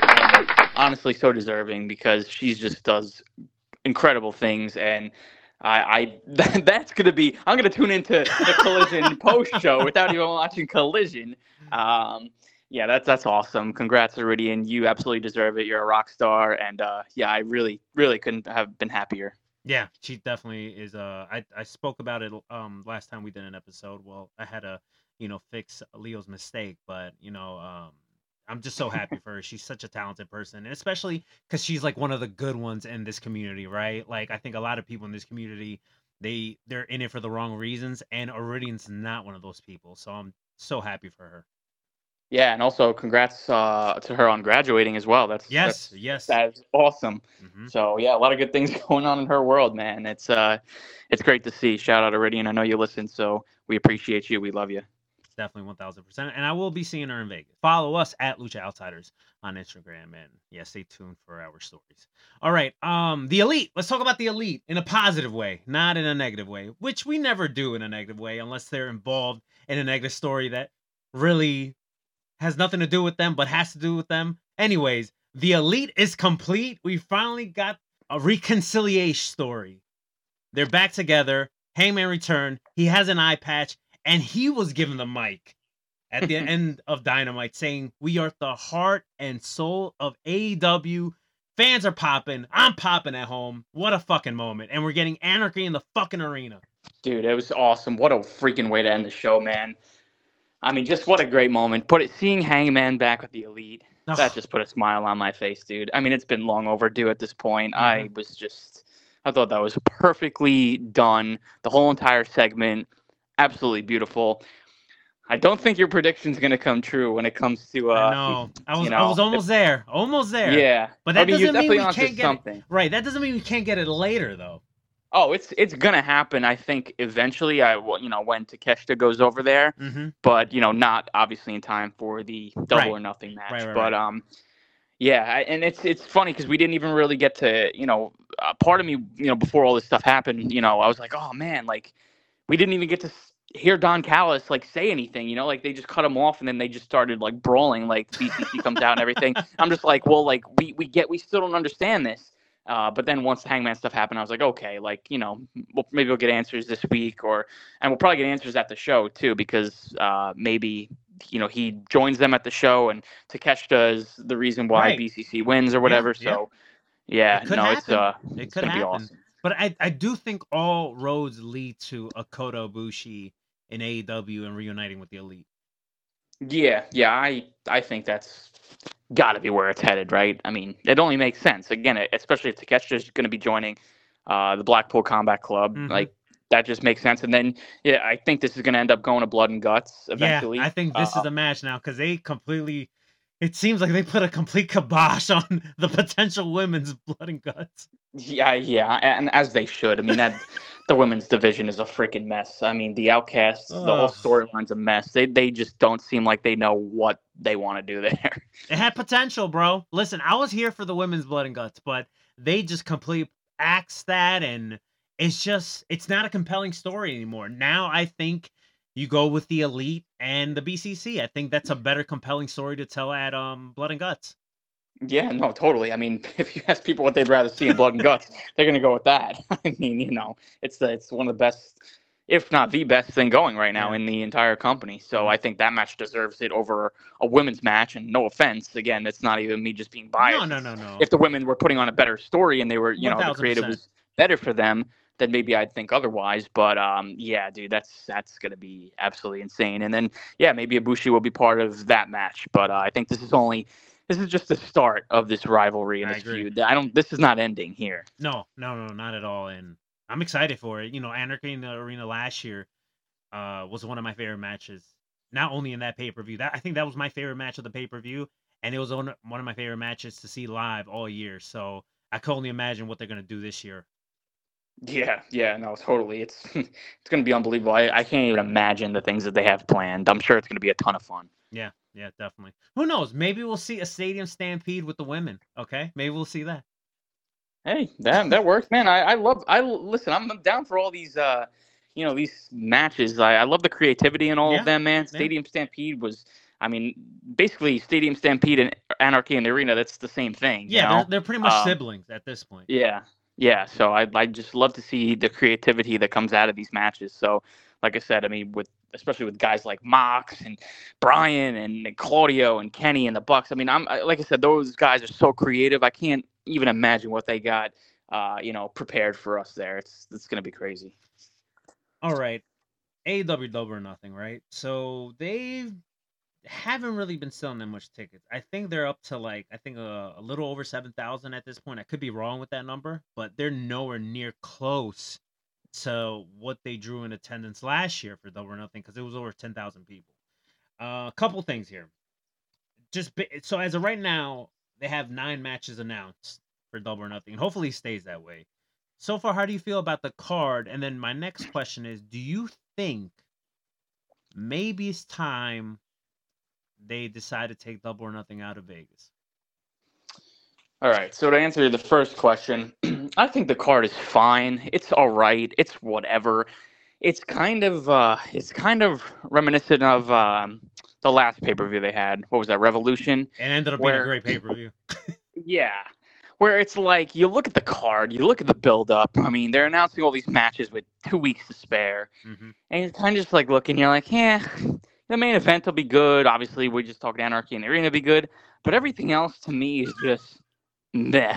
honestly so deserving because she just does incredible things and I, I that, that's gonna be I'm gonna tune into the Collision post show without even watching Collision. Um, yeah, that's that's awesome. Congrats, Iridian. You absolutely deserve it. You're a rock star, and uh, yeah, I really really couldn't have been happier. Yeah, she definitely is. Uh, I I spoke about it um last time we did an episode. Well, I had to you know fix Leo's mistake, but you know um I'm just so happy for her. She's such a talented person, and especially because she's like one of the good ones in this community, right? Like I think a lot of people in this community they they're in it for the wrong reasons, and Iridian's not one of those people. So I'm so happy for her. Yeah, and also congrats uh, to her on graduating as well. That's Yes, that's, yes. that's awesome. Mhm. So yeah, a lot of good things going on in her world, man. It's uh, it's great to see. Shout out Iridian. I know you listen, so we appreciate you. We love you. Definitely one thousand percent. And I will be seeing her in Vegas. Follow us at Lucha Outsiders on Instagram, and yeah, stay tuned for our stories. All right, um, the elite. Let's talk about the elite in a positive way, not in a negative way, which we never do in a negative way unless they're involved in a negative story that really has nothing to do with them, but has to do with them. Anyways, the elite is complete. We finally got a reconciliation story. They're back together. Hangman returned. He has an eye patch, and he was given the mic at the end of Dynamite, saying, "We are the heart and soul of AEW." Fans are popping. I'm popping at home. What a fucking moment! And we're getting anarchy in the fucking arena. Dude, it was awesome. What a freaking way to end the show, man. I mean, just what a great moment. Put it seeing Hangman back with the elite. That just put a smile on my face, dude. I mean, it's been long overdue at this point. I Mm-hmm. was just I thought that was perfectly done. The whole entire segment, absolutely beautiful. I don't think your prediction's gonna come true when it comes to uh I know. I was, you I was almost there. Almost there. Yeah. But I that mean, doesn't mean we can't get it. something. Right. That doesn't mean we can't get it later, though. Oh, it's it's gonna happen. I think eventually. I you know when Takeshita goes over there, Mm-hmm. but you know not obviously in time for the double Right. or nothing match. Right, right, but um, yeah, I, and it's it's funny because we didn't even really get to you know uh, part of me you know before all this stuff happened. You know I was like, oh man, like we didn't even get to hear Don Callis like say anything. You know, like they just cut him off and then they just started like brawling. Like BCC comes out and everything. I'm just like, well, like we we get we still don't understand this. Uh, but then once the Hangman stuff happened, I was like, okay, like you know, we'll, maybe we'll get answers this week, or and we'll probably get answers at the show too, because uh, maybe you know he joins them at the show, and Takeshita is the reason why Right. BCC wins or whatever. yeah. so yeah, It could no, it's uh, It it's could gonna be awesome. But I, I do think all roads lead to a Kota Ibushi in AEW and reuniting with the Elite. Yeah, yeah, I I think that's got to be where it's headed, right? I mean, it only makes sense. Again, especially if Takeshita is going to be joining uh, the Blackpool Combat Club, Mhm. like that just makes sense. And then, yeah, I think this is going to end up going to Blood and Guts eventually. Yeah, I think this Uh, is the match now because they completely. It seems like they put a complete kibosh on the potential women's blood and guts. Yeah, yeah, and as they should. I mean, that the women's division is a freaking mess. I mean, the Outcasts, the whole storyline's a mess. They they just don't seem like they know what they want to do there. It had potential, bro. Listen, I was here for the women's blood and guts, but they just complete axed that, and it's just it's not a compelling story anymore. Now I think you go with the elite and the BCC. I think that's a better compelling story to tell at um blood and guts. Yeah, no, totally. I mean, if you ask people what they'd rather see in Blood and Guts, they're gonna go with that. I mean, you know, it's the it's one of the best, if not the best thing going right now Yeah. in the entire company. So I think that match deserves it over a women's match. And no offense, again, it's not even me just being biased. No, no, no, no. If the women were putting on a better story and they were, you know, the creative was better for them, then maybe I'd think otherwise. But um, yeah, dude, that's that's gonna be absolutely insane. And then yeah, maybe Ibushi will be part of that match. But uh, I think this is only this is just the start of this rivalry and I this agree. feud. I don't. This is not ending here. No, no, no, not at all. And I'm excited for it. You know, Anarchy in the Arena last year uh, was one of my favorite matches. Not only in that pay per view, that I think that was my favorite match of the pay per view, and it was one one of my favorite matches to see live all year. So I can only imagine what they're gonna do this year. Yeah, yeah, no, totally. It's it's gonna be unbelievable. I, I can't even imagine the things that they have planned. I'm sure it's gonna be a ton of fun. Yeah, yeah, definitely. Who knows? Maybe we'll see a stadium stampede with the women. Okay, maybe we'll see that. Hey, that that works, man. I, I love. I listen. I'm, down for all these. uh you know these matches. I, I love the creativity in all Yeah, of them, man. yeah. Stadium Stampede was. I mean, basically, Stadium Stampede and Anarchy in the Arena. That's the same thing. you Yeah, know? they're, they're pretty much Um, siblings at this point. Yeah, yeah. So I I just love to see the creativity that comes out of these matches. So, like I said, I mean, with especially with guys like Mox and Bryan and, and Claudio and Kenny and the Bucks. I mean, I'm like I said, those guys are so creative. I can't even imagine what they got, uh, you know, prepared for us there. It's it's gonna be crazy. All right. AEW double or nothing, right? So they haven't really been selling that much tickets. I think they're up to like I think a, a little over seven thousand at this point. I could be wrong with that number, but they're nowhere near close to what they drew in attendance last year for double or nothing because it was over ten thousand people. Uh, a couple things here. Just bi- so as of right now, they have nine matches announced for double or nothing, hopefully stays that way so far how do you feel about the card and then my next question is do you think maybe it's time they decide to take double or nothing out of vegas All right. So to answer the first question, I think the card is fine. It's all right. It's whatever. It's kind of uh, it's kind of reminiscent of um, the last pay per view they had. What was that? Revolution. it ended up being a great pay-per-view Yeah. Where it's like you look at the card, you look at the build up. I mean, they're announcing all these matches with two weeks to spare. hmm And you're kind of just like looking, you're like, yeah, the main event will be good. Obviously, we just talked Anarchy and Arena will be good. But everything else to me is just meh.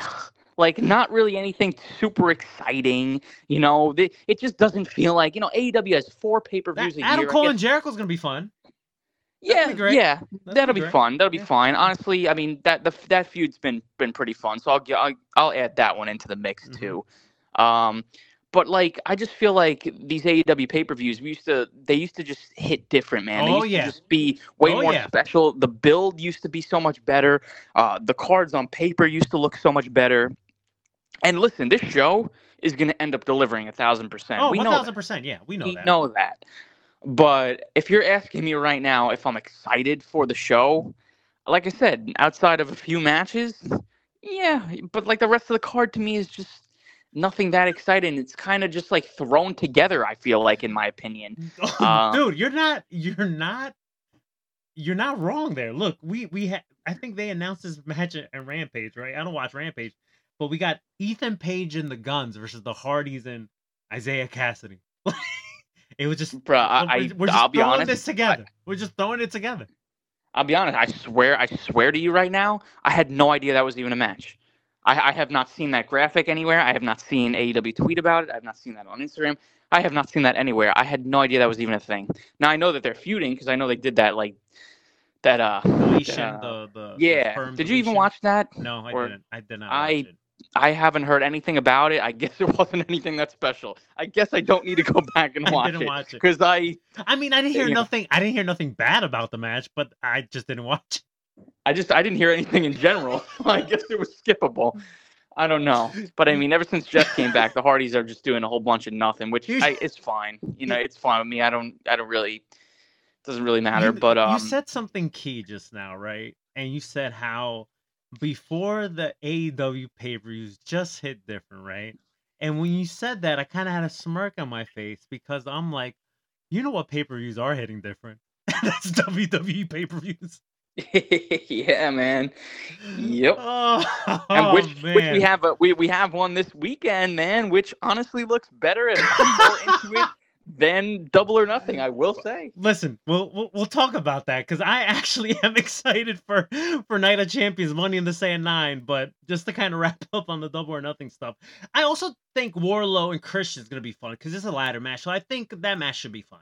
Like, not really anything super exciting. You know, the, it just doesn't feel like, you know, AEW has four pay per views a adam year. I cole and jericho's gonna be fun yeah, great. yeah, That'd that'll be be fun. That'll be Yeah. fine. Honestly, I mean that the that feud's been been pretty fun. So I'll I'll, I'll add that one into the mix Mhm. too. Um, but like I just feel like these AEW pay per views, we used to they used to just hit different, man. They Oh, used yeah. to just be way Oh, more yeah. special. The build used to be so much better. Uh, the cards on paper used to look so much better. And listen, this show is going to end up delivering a thousand percent. oh we know that. 1000% yeah we know We that know that. But if you're asking me right now if I'm excited for the show, like I said, outside of a few matches, yeah, but like the rest of the card to me is just nothing that exciting. It's kind of just like thrown together, I feel like in my opinion. Uh, dude you're not you're not you're not wrong there look we we ha- i think they announced this match at at rampage right i don't watch rampage but we got ethan page and the guns versus the hardys and isaiah cassidy it was just bro. I, we're, I we're just I'll be throwing honest. this together we're just throwing it together I'll be honest. I swear, I swear to you right now, I had no idea that was even a match. I, I have not seen that graphic anywhere. I have not seen AEW tweet about it. I have not seen that on Instagram. I have not seen that anywhere. I had no idea that was even a thing. Now I know that they're feuding because I know they did that like that. Uh, Deletion, uh, the, the the yeah. firm Did you even watch that? No, I or- didn't. I did not. I-. I haven't heard anything about it. I guess it wasn't anything that special. I guess I don't need to go back and I watch didn't it watch it. because I I mean, I didn't hear you know. nothing. I didn't hear nothing bad about the match, but I just didn't watch. I just I didn't hear anything in general. I guess it was skippable. I don't know, but I mean, ever since Jeff came back, the Hardys are just doing a whole bunch of nothing, which I, it's fine. You know, it's fine with me. I don't I don't really doesn't really matter. You- but um, you said something key just now, right? And you said how before the AEW pay per views just hit different, right? And when you said that, I kind of had a smirk on my face because I'm like, you know what pay per views are hitting different? That's WWE pay per views. yeah, man. Yep. Oh, And which which we have a, we we have one this weekend, man, which honestly looks better and more into it than Double or Nothing. I will say. Listen, we'll, we'll we'll talk about that because I actually am excited for for Night of Champions, Money in the Sand nine. But just to kind of wrap up on the double or nothing stuff, I also think Wardlow and Christian is gonna be fun because it's a ladder match, so I think that match should be fun.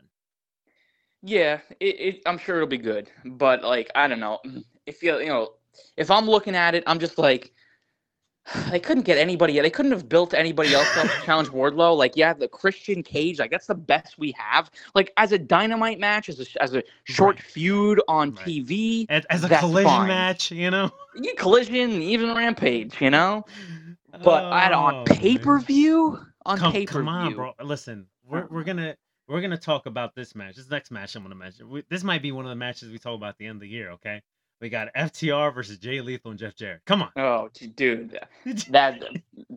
Yeah, it, it I'm sure it'll be good, but like I don't know. If you you know, if I'm looking at it, I'm just like they couldn't get anybody. They couldn't have built anybody else up to challenge Wardlow. Like, yeah, the Christian Cage, like that's the best we have. Like as a dynamite match, as a as a short Right. feud on Right. TV, As, as a collision fine. match, you know. yeah, collision, even Rampage, you know. But Oh, on pay per view, on pay per view, come on, bro. Listen, we're we're uh-huh. gonna we're gonna talk about this match. This next match I'm gonna mention. We, this might be one of the matches we talk about at the end of the year. Okay, we got FTR versus Jay Lethal and Jeff Jarrett. Come on. Oh, dude, that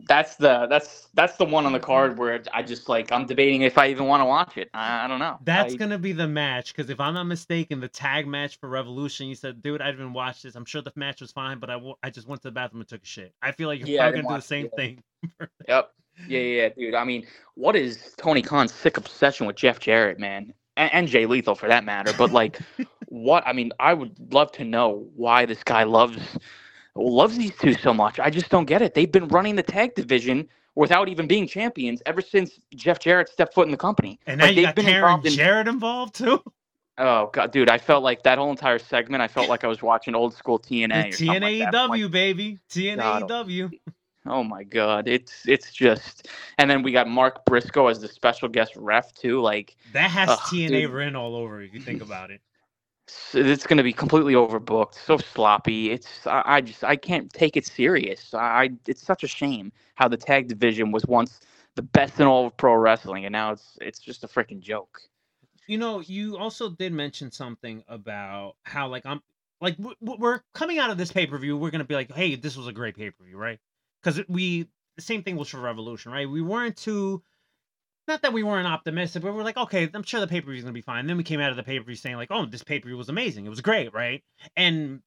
that's the that's that's the one on the card where I just like I'm debating if I even want to watch it. I, I don't know. That's I- gonna be the match because if I'm not mistaken, the tag match for Revolution. You said, "Dude, I didn't watch this. I'm sure the match was fine, but I w- I just went to the bathroom and took a shit." I feel like you're Yeah, probably gonna do the same it, thing. Yep. Yeah, yeah, yeah, dude. I mean, what is Tony Khan's sick obsession with Jeff Jarrett, man, and, and Jay Lethal for that matter? But like, what? I mean, I would love to know why this guy loves loves these two so much. I just don't get it. They've been running the tag division without even being champions ever since Jeff Jarrett stepped foot in the company. And now Like, you they've got been Karen involved in- Jarrett involved too. Oh god, dude! I felt like that whole entire segment. I felt like I was watching old school TNA. Something like that. I'm like, TNAEW baby, TNAEW. Oh my god, it's it's just. And then we got Mark Briscoe as the special guest ref too. Like That has Ugh, TNA dude. written all over. If you think about it. it's going to be completely overbooked. So sloppy. It's I, I just I can't take it serious. I it's such a shame how the tag division was once the best in all of pro wrestling, and now it's it's just a freaking joke. You know, you also did mention something about how like I'm like we're coming out of this pay per view. We're gonna be like, hey, this was a great pay per view, right? Because we the same thing was for Revolution, right? We weren't too. Not that we weren't optimistic, but we're like, okay, I'm sure the pay per view is gonna be fine. then we came out of the pay per view saying like, oh, this pay per view was amazing. It was great, right? And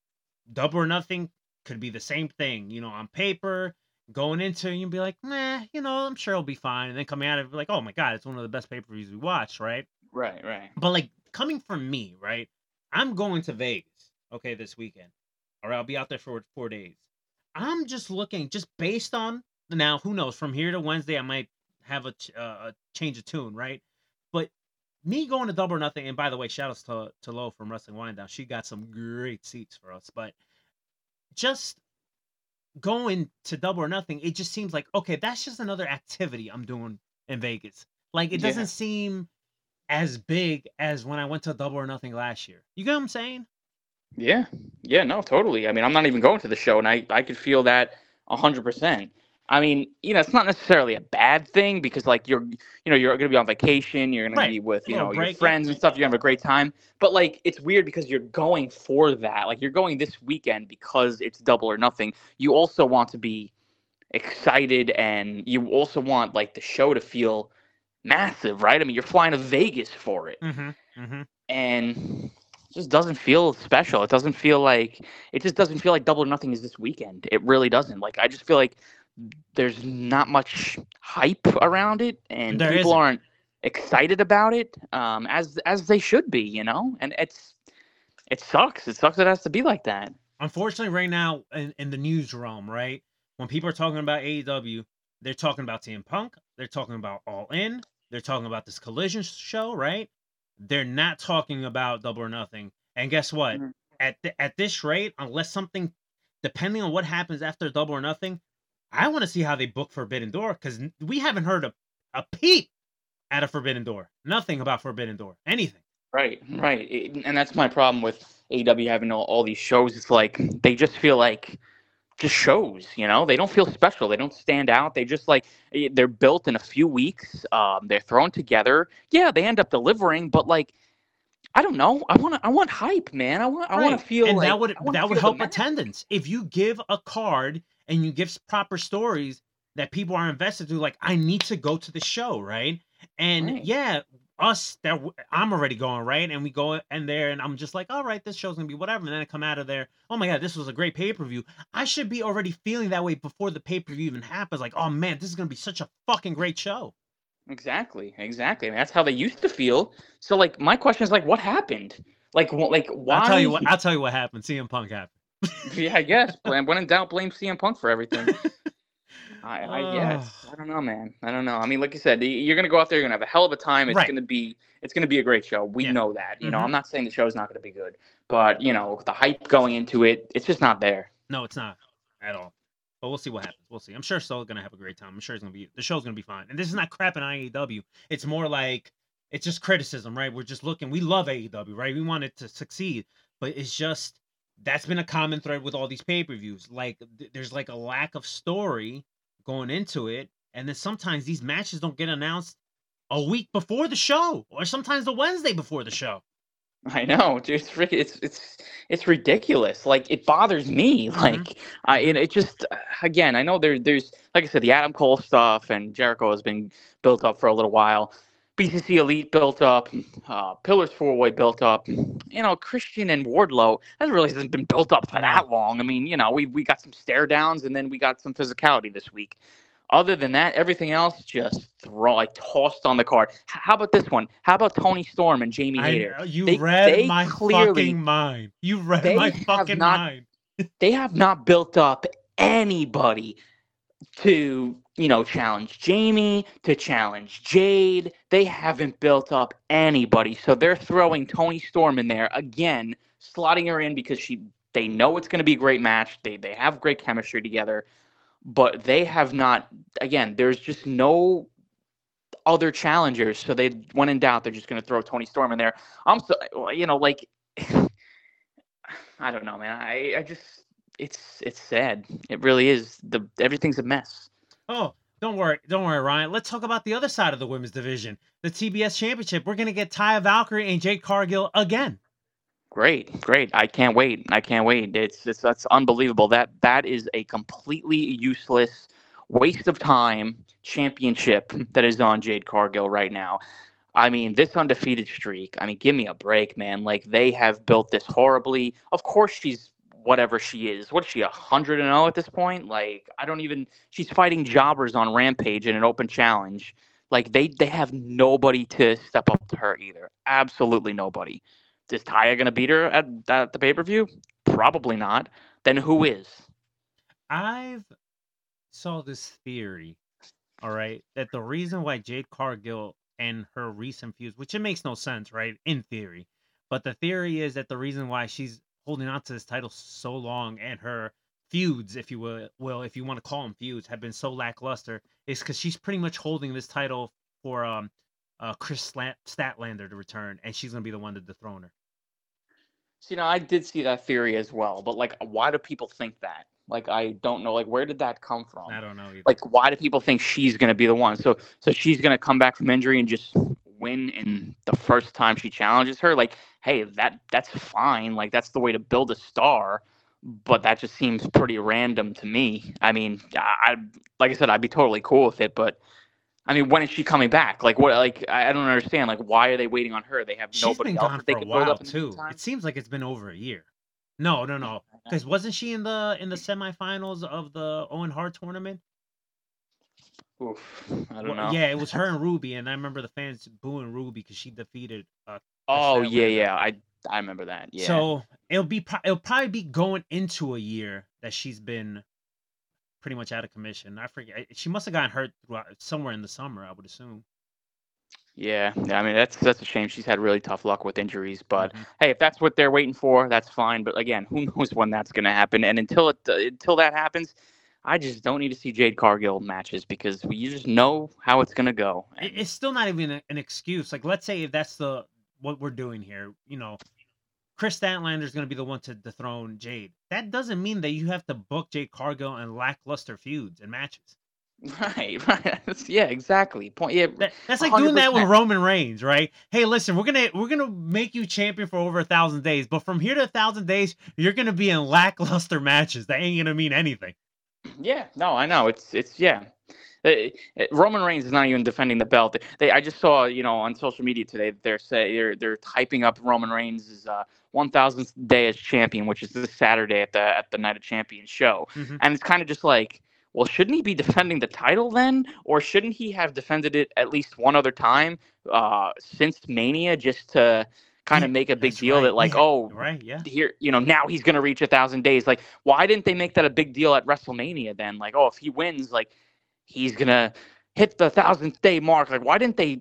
double or nothing could be the same thing, you know, on paper. Going into it, you'd be like, nah, you know, I'm sure it'll be fine. And then coming out of it, like, oh my god, it's one of the best pay per views we watched, right? Right, right. But like coming from me, right? I'm going to Vegas, okay, this weekend. All right, I'll be out there for four days. I'm just looking, just based on now. Who knows? From here to Wednesday, I might have a, uh, a change of tune, right? But me going to double or nothing. And by the way, shout outs to to Lo from Wrestling Wind Down. She got some great seats for us. But just going to double or nothing, it just seems like okay, that's just another activity I'm doing in Vegas. Like it doesn't seem as big as when I went to double or nothing last year. You get what I'm saying? Yeah, yeah, no, totally. I mean, I'm not even going to the show, and I I could feel that hundred percent. I mean, you know, it's not necessarily a bad thing because, like, you're, you know, you're gonna be on vacation, you're gonna be with, you know, break, your friends and stuff. You're gonna have a great time. But like, it's weird because you're going for that. Like, you're going this weekend because it's double or nothing. You also want to be excited, and you also want like the show to feel massive, right? I mean, you're flying to Vegas for it Mm-hmm. Mm-hmm. and just doesn't feel special. It doesn't feel like it just doesn't feel like double or nothing is this weekend. It really doesn't. Like I just feel like there's not much hype around it, and There people isn't. aren't excited about it um, as as they should be. You know, and it's it sucks. It sucks. It has to be like that. Unfortunately, right now in, in the news realm, right, when people are talking about AEW, they're talking about CM Punk, they're talking about All In, they're talking about this Collision show, right? They're not talking about Double or Nothing. And guess what? Mhm. At th- at this rate, unless something, depending on what happens after Double or Nothing, I want to see how they book Forbidden Door because we haven't heard a, a peep out of Forbidden Door. Nothing about Forbidden Door. Anything. Right, right. It- and that's my problem with AEW having all, all these shows. It's like they just feel like just shows, you know? They don't feel special. They don't stand out. They just like eh, they're built in a few weeks. Um, they're thrown together. Yeah, they end up delivering, but like I don't know. I want to. I want hype, man. I want. I want to feel and like that would that would help attendance if you give a card and you give proper stories that people are invested to like i need to go to the show right and Right. yeah us that w- i'm already going right and we go in there and i'm just like all right this show's gonna be whatever and then i come out of there oh my god this was a great pay-per-view i should be already feeling that way before the pay-per-view even happens like oh man this is gonna be such a fucking great show Exactly, exactly. And that's how they used to feel. So, like, my question is like, what happened? Like, wh- like, why? i'll tell you what i'll tell you what happened cm punk happened yeah, I guess. Blame, when in doubt, blame CM Punk for everything. I, I guess. I don't know, man. I don't know. I mean, like you said, you're gonna go out there. You're gonna have a hell of a time. It's Right. gonna be. It's gonna be a great show. We Yeah. know that. You know, Mhm. I'm not saying the show's not gonna be good, but you know, the hype going into it, it's just not there. No, it's not at all. But we'll see what happens. We'll see. I'm sure still gonna have a great time. I'm sure it's gonna be the show's gonna be fine. And this is not crap in AEW. It's more like it's just criticism, right? We're just looking. We love AEW, right? We want it to succeed, but it's just that's been a common thread with all these pay per views. Like th- there's like a lack of story going into it, and then sometimes these matches don't get announced a week before the show, or sometimes the Wednesday before the show. I know, dude. It's it's it's it's ridiculous. Like it bothers me. Mm-hmm. Like I it, it just again, I know there there's like I said, the Adam Cole stuff and Jericho has been built up for a little while. BCC Elite built up, uh, Pillars Four Way built up. You know, Christian and Wardlow that really hasn't been built up for that long. I mean, you know, we we got some stare downs and then we got some physicality this week. Other than that, everything else just throw like tossed on the card. How about this one? How about Toni Storm and Jamie Hayter? you They- read they my clearly- fucking mind. You read my fucking not- mind. they have not built up anybody to you know challenge Jamie to challenge Jade. They haven't built up anybody, so they're throwing Toni Storm in there again, slotting her in because she they know it's going to be a great match. They they have great chemistry together, but they have not. Again, there's just no other challengers, so they when in doubt, they're just going to throw Toni Storm in there. I'm so you know like. I don't know, man. I, I just it's it's sad. It really is. The everything's a mess. Oh, don't worry, don't worry, Ryan. Let's talk about the other side of the women's division, the TBS Championship. We're gonna get Taya Valkyrie and Jade Cargill again. Great, great. I can't wait. I can't wait. It's it's that's unbelievable. That that is a completely useless waste of time championship that is on Jade Cargill right now. I mean, this undefeated streak. I mean, give me a break, man. Like they have built this horribly. Of course, she's whatever she is. What is she? A hundred and zero at this point? Like I don't even. She's fighting jobbers on Rampage in an open challenge. Like they they have nobody to step up to her either. Absolutely nobody. Is Taya gonna beat her at, at the pay per view? Probably not. Then who is? I've saw this theory, all right, that the reason why Jade Cargill and her recent feuds, which it makes no sense, right, in theory, but the theory is that the reason why she's holding on to this title so long and her feuds, if you will, will if you want to call them feuds, have been so lackluster, is because she's pretty much holding this title for um uh Kris Statlander to return, and she's gonna be the one to dethrone her. So, you know, I did see that theory as well, but like, why do people think that? Like, I don't know. Like, where did that come from? I don't know either. Like, why do people think she's gonna be the one? So, so she's gonna come back from injury and just win in the first time she challenges her? Like, hey, that that's fine. Like, that's the way to build a star. But that just seems pretty random to me. I mean, I, I like I said, I'd be totally cool with it, but I mean, when is she coming back? Like, what? Like, I don't understand. Like, why are they waiting on her? They have She's nobody been else gone that they for a build while up too. It seems like it's been over a year. No, no, no. Because wasn't she in the in the semifinals of the Owen Hart tournament? Oof, I don't Well, know. Yeah, it was her and Ruby, and I remember the fans booing Ruby because she defeated. Uh, Oh yeah, yeah. I I remember that. Yeah. So it'll be pro- it'll probably be going into a year that she's been pretty much out of commission. I forget. She must have gotten hurt somewhere in the summer. I would assume. Yeah, yeah, I mean that's that's a shame. She's had really tough luck with injuries, but Mhm. hey, if that's what they're waiting for, that's fine. But again, who knows when that's going to happen? And until it uh, until that happens, I just don't need to see Jade Cargill matches because we, you just know how it's going to go. And- it's still not even a- an excuse. Like, let's say if that's the what we're doing here, you know, Kris Statlander is going to be the one to dethrone Jade. That doesn't mean that you have to book Jade Cargill and lackluster feuds and matches. right, right, yeah, exactly. Point, yeah, That, that's like doing that with Roman Reigns, right? Hey, listen, we're gonna we're gonna make you champion for over a thousand days, but from here to a thousand days, you're gonna be in lackluster matches. That ain't gonna mean anything. Yeah, no, I know. It's it's yeah. Uh, uh, Roman Reigns is not even defending the belt. They, I just saw, you know, on social media today, that they're say they're they're typing up Roman Reigns' uh, 1,000th day as champion, which is this Saturday at the at the Night of Champions show, Mhm. and it's kind of just like, well, shouldn't he be defending the title then, or shouldn't he have defended it at least one other time uh, since Mania, just to kind of make a big that's deal right. that like, Yeah, oh, Right? Yeah. here, you know, now he's gonna reach a thousand days. Like, why didn't they make that a big deal at WrestleMania then? Like, oh, if he wins, like, he's gonna hit the thousandth day mark. Like, why didn't they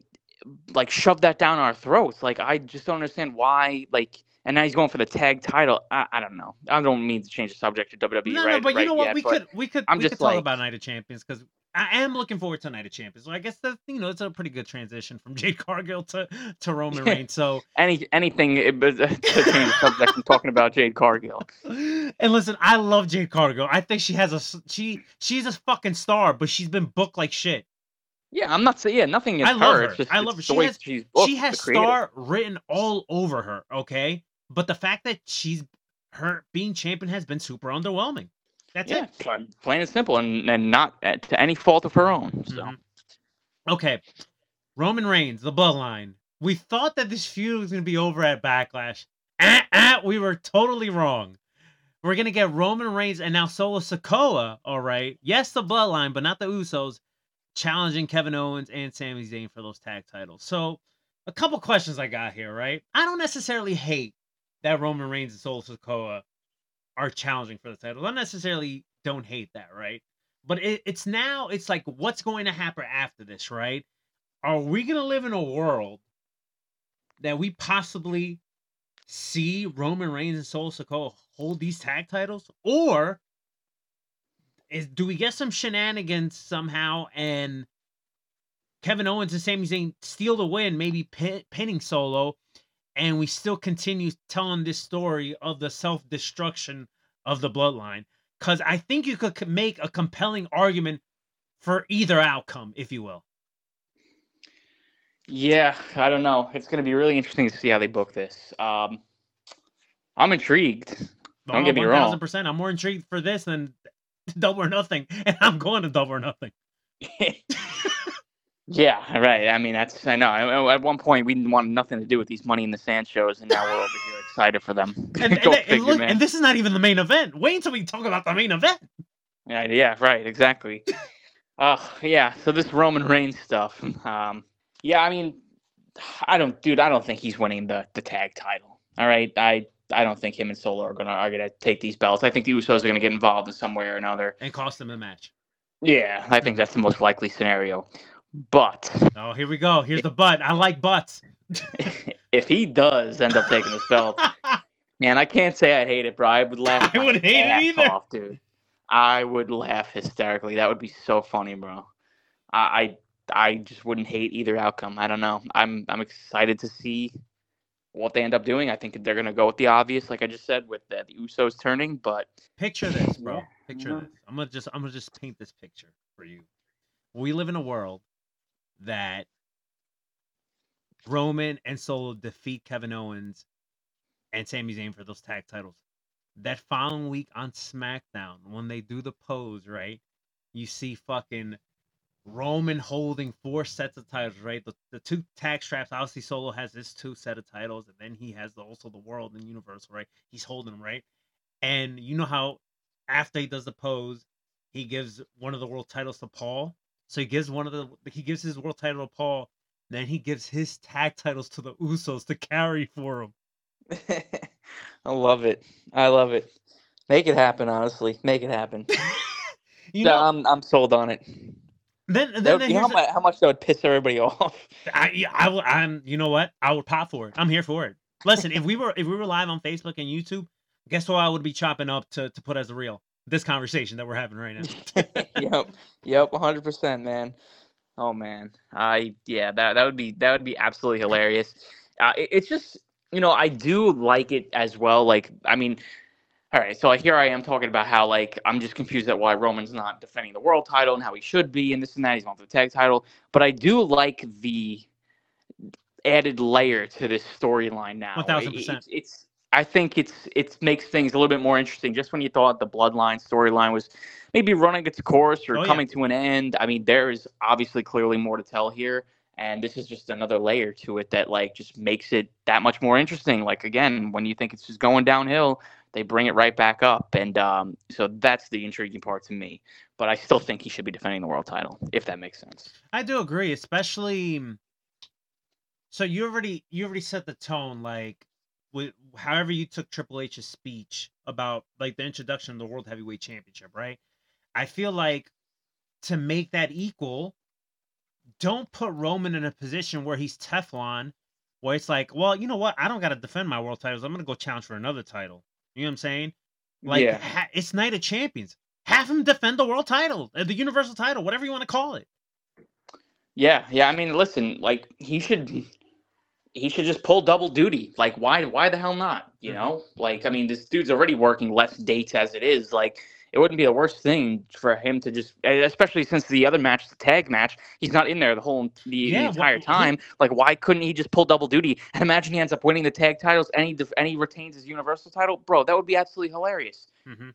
like shove that down our throats? Like, I just don't understand why. Like, and now he's going for the tag title. I, I don't know. I don't mean to change the subject to WWE. No, right, no, but right you know what? yet, we could we could I'm we just could talk like- about Night of Champions because I am looking forward to Night of Champions. So I guess that you know it's a pretty good transition from Jade Cargill to to Roman. Reigns. So any anything to change subject from talking about Jade Cargill. and listen, I love Jade Cargill. I think she has a she she's a fucking star, but she's been booked like shit. Yeah, I'm not saying yeah, nothing I against love her. her. Just I love her. She has- she's booked, she has star written all over her. Okay, but the fact that she's her being champion has been super underwhelming. That's yeah, it. plain plain and simple, and, and not at, to any fault of her own. So Mhm. Okay, Roman Reigns, the Bloodline. We thought that this feud was going to be over at Backlash. Ah, ah, we were totally wrong. We're going to get Roman Reigns and now Solo Sikoa, all right. Yes, the Bloodline, but not the Usos, challenging Kevin Owens and Sami Zayn for those tag titles. So, a couple questions I got here, right? I don't necessarily hate that Roman Reigns and Solo Sikoa are challenging for the titles. I necessarily don't hate that, right? But it, it's now, it's like, what's going to happen after this, right? Are we to live in a world that we possibly see Roman Reigns and Solo Sikoa hold these tag titles? Or is do we get some shenanigans somehow and Kevin Owens and Sami Zayn steal the win, maybe pin, pinning Solo, and we still continue telling this story of the self destruction of the bloodline? Because I think you could make a compelling argument for either outcome, if you will. yeah, I don't know. It's going to be really interesting to see how they book this. Um, I'm intrigued. Don't get me wrong. 1000%. I'm more intrigued for this than Double or Nothing, and I'm going to Double or Nothing. yeah, right. I mean, that's I know. At one point, we didn't want nothing to do with these Money in the Sand shows, and now we're over here excited for them. And, and, figure, look, and this is not even the main event. Wait until we talk about the main event. Yeah, yeah, right, exactly. uh yeah, so this Roman Reigns stuff. Um yeah, I mean I don't dude, I don't think he's winning the the tag title. All right. I I don't think him and Solo are gonna are gonna take these belts. I think the Usos are gonna get involved in some way or another. And cost them a match. Yeah, I think that's the most likely scenario. But Oh, here we go. Here's the butt. I like butts. if he does end up taking this belt, man, I can't say I'd hate it, bro. I would laugh. I wouldn't hate it either. Off, dude. I would laugh hysterically. That would be so funny, bro. I, I I just wouldn't hate either outcome. I don't know. I'm I'm excited to see what they end up doing. I think they're gonna go with the obvious, like I just said, with the, the Usos turning. But Picture this, bro. Picture this. I'm gonna just I'm gonna just paint this picture for you. We live in a world that Roman and Solo defeat Kevin Owens and Sami Zayn for those tag titles. That following week on SmackDown, when they do the pose, right? You see fucking Roman holding four sets of titles, right? The, the two tag straps. Obviously, Solo has his two set of titles, and then he has the, also the World and Universal, right? He's holding them, right? And you know how after he does the pose, he gives one of the world titles to Paul. So he gives one of the he gives his world title to Paul. Then he gives his tag titles to the Usos to carry for him. I love it. I love it. Make it happen, honestly. Make it happen. You Yeah, know, I'm I'm sold on it. then then, would- then how, much, how much that would piss everybody off. I, I will. I'm. You know what? I would pop for it. I'm here for it. Listen, if we were if we were live on Facebook and YouTube, guess what? I would be chopping up to to put as a real this conversation that we're having right now. yep, yep, 100 percent, man. Oh man, I yeah, that that would be that would be absolutely hilarious. Uh, it- it's just you know I do like it as well. Like I mean, all right, so here I am talking about how like I'm just confused at why Roman's not defending the world title and how he should be and this and that. He's for the tag title, but I do like the added layer to this storyline now. 1000%. It- It's, it's I think it's it makes things a little bit more interesting. Just when you thought the bloodline storyline was maybe running its course or Oh, yeah. coming to an end, I mean there is obviously clearly more to tell here. And this is just another layer to it that like just makes it that much more interesting. Like again, when you think it's just going downhill, they bring it right back up, and um, so that's the intriguing part to me. But I still think he should be defending the world title, if that makes sense. I do agree, especially. So you already you already set the tone, like with however you took Triple H's speech about like the introduction of the World Heavyweight Championship, right? I feel like to make that equal, don't put Roman in a position where he's Teflon, where it's like, well, you know what? I don't got to defend my world titles. I'm gonna go challenge for another title. You know what I'm saying? Like yeah, ha- it's Night of Champions. Have him defend the world title, uh, the Universal title, whatever you want to call it. yeah, yeah. I mean, listen, like he should, he should just pull double duty. Like, why, why the hell not? You Mhm. know, like I mean, this dude's already working less dates as it is. Like, it wouldn't be the worst thing for him to just, eh, especially since the other match, the tag match, he's not in there the whole the, the Yeah, wh- entire he- time. Like, why couldn't he just pull double duty? And imagine he ends up winning the tag titles and he, def- and he retains his Universal title, bro. That would be absolutely hilarious. Mm-hmm.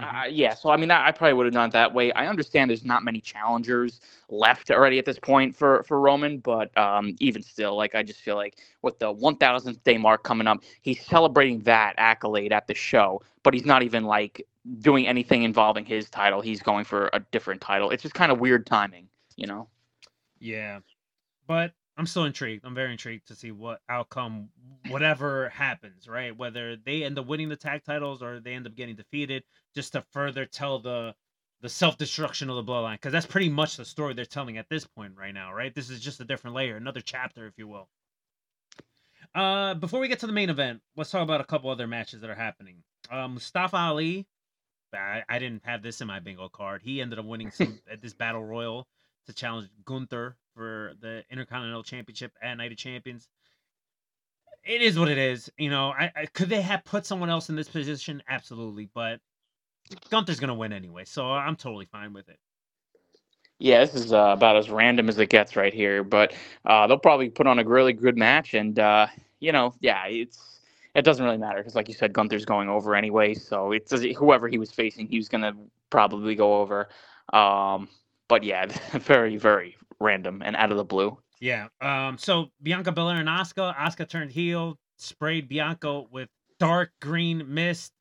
Uh, yeah, so I mean, I, I probably would have done it that way. I understand there's not many challengers left already at this point for for Roman, but um, even still, like I just feel like with the 1,000th day mark coming up, he's celebrating that accolade at the show, but he's not even like doing anything involving his title. He's going for a different title. It's just kind of weird timing, you know. Yeah, but I'm still intrigued. I'm very intrigued to see what outcome, whatever happens, right? Whether they end up winning the tag titles or they end up getting defeated, just to further tell the the self destruction of the bloodline, because that's pretty much the story they're telling at this point right now, right? This is just a different layer, another chapter, if you will. Uh, before we get to the main event, let's talk about a couple other matches that are happening. Uh, Mustafa Ali, I, I didn't have this in my bingo card. He ended up winning some at this battle royal to challenge Gunther for the Intercontinental Championship at Night of Champions. It is what it is. You know, I, I could they have put someone else in this position? Absolutely, but Gunther's gonna win anyway, so I'm totally fine with it. Yeah, this is uh, about as random as it gets right here, but uh, they'll probably put on a really good match, and uh, you know, yeah, it's it doesn't really matter because, like you said, Gunther's going over anyway, so it's whoever he was facing, he was gonna probably go over. Um, but yeah, very very random and out of the blue. Yeah. Um. So Bianca Belair and Asuka. Asuka turned heel, sprayed Bianca with dark green mist.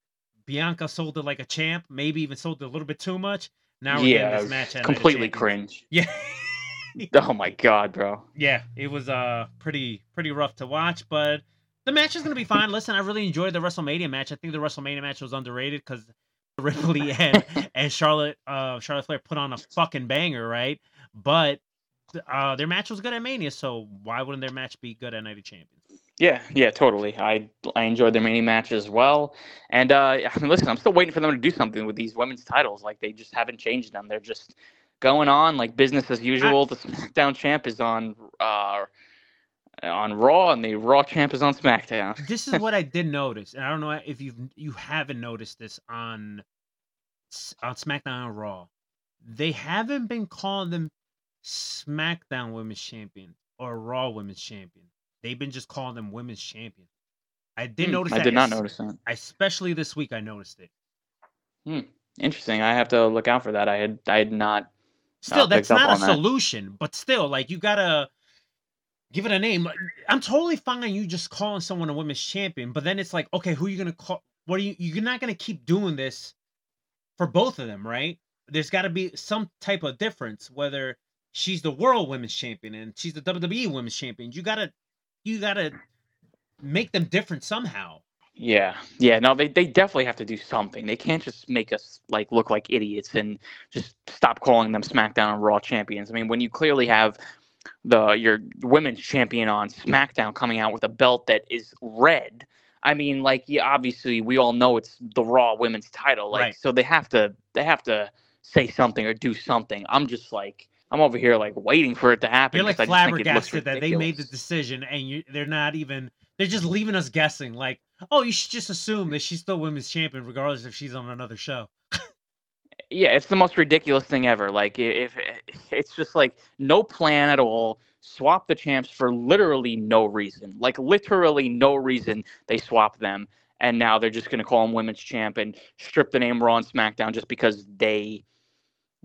Bianca sold it like a champ. Maybe even sold it a little bit too much. Now we're yeah, getting this match. at Night of completely cringe. Yeah. Oh my god, bro. yeah, it was uh pretty pretty rough to watch, but the match is gonna be fine. Listen, I really enjoyed the WrestleMania match. I think the WrestleMania match was underrated because Ripley and and Charlotte uh Charlotte Flair put on a fucking banger, right? But uh their match was good at Mania, so why wouldn't their match be good at Night of Champions? Yeah, yeah, totally. I I enjoyed their mini match as well. And uh, I mean, listen, I'm still waiting for them to do something with these women's titles. Like they just haven't changed them. They're just going on like business as usual. the SmackDown champ is on uh, on Raw, and the Raw champ is on SmackDown. This is what I did notice, and I don't know if you've you haven't noticed this on on SmackDown and Raw. They haven't been calling them SmackDown Women's Champion or Raw Women's Champion. They've been just calling them Women's Champion. I did Hmm, notice. I that did not notice that. Especially this week, I noticed it. Hmm. Interesting. I have to look out for that. I had I had not. Still, uh, that's not a that. solution, but still, like you gotta give it a name. I'm totally fine you just calling someone a women's champion, but then it's like, okay, who are you gonna call? What are you? You're not gonna keep doing this for both of them, right? There's got to be some type of difference. Whether she's the world women's champion and she's the WWE women's champion, you gotta, you gotta make them different somehow. Yeah, yeah. No, they, they definitely have to do something. They can't just make us like look like idiots and just stop calling them SmackDown and Raw champions. I mean, when you clearly have the your women's champion on SmackDown coming out with a belt that is red. I mean, like, yeah, obviously we all know it's the Raw Women's title, like, Right. so they have to they have to say something or do something. I'm just like I'm over here like waiting for it to happen. You're like 'cause I just think it looks flabbergasted that they made the decision, and you, they're not even. They're just leaving us guessing. Like, oh, you should just assume that she's still women's champion, regardless if she's on another show. yeah, it's the most ridiculous thing ever. Like if it's just like no plan at all. Swap the champs for literally no reason. Like literally no reason they swap them, and now they're just gonna call them women's champ and strip the name Raw and SmackDown just because they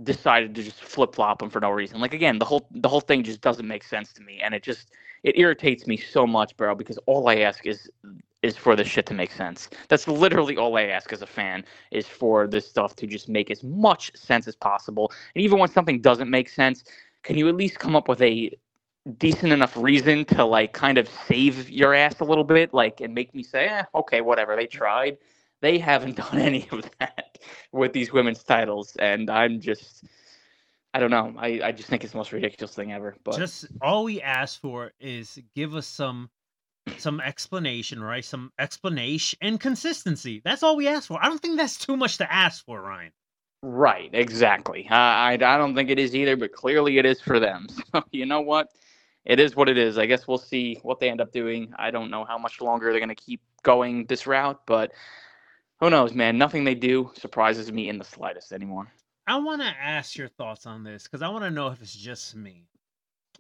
decided to just flip flop them for no reason. Like again, the whole the whole thing just doesn't make sense to me, and it just it irritates me so much, bro. Because all I ask is is for this shit to make sense. That's literally all I ask as a fan is for this stuff to just make as much sense as possible. And even when something doesn't make sense, can you at least come up with a decent enough reason to like kind of save your ass a little bit, like and make me say, eh, okay, whatever, they tried. They haven't done any of that with these women's titles, and I'm just I don't know. I, I just think it's the most ridiculous thing ever. But Just all we ask for is give us some some explanation, right? Some explanation and consistency. That's all we ask for. I don't think that's too much to ask for, Ryan. Right, exactly. I, I I don't think it is either, but clearly it is for them. So you know what? It is what it is. I guess we'll see what they end up doing. I don't know how much longer they're going to keep going this route, but who knows, man? Nothing they do surprises me in the slightest anymore. I want to ask your thoughts on this because I want to know if it's just me.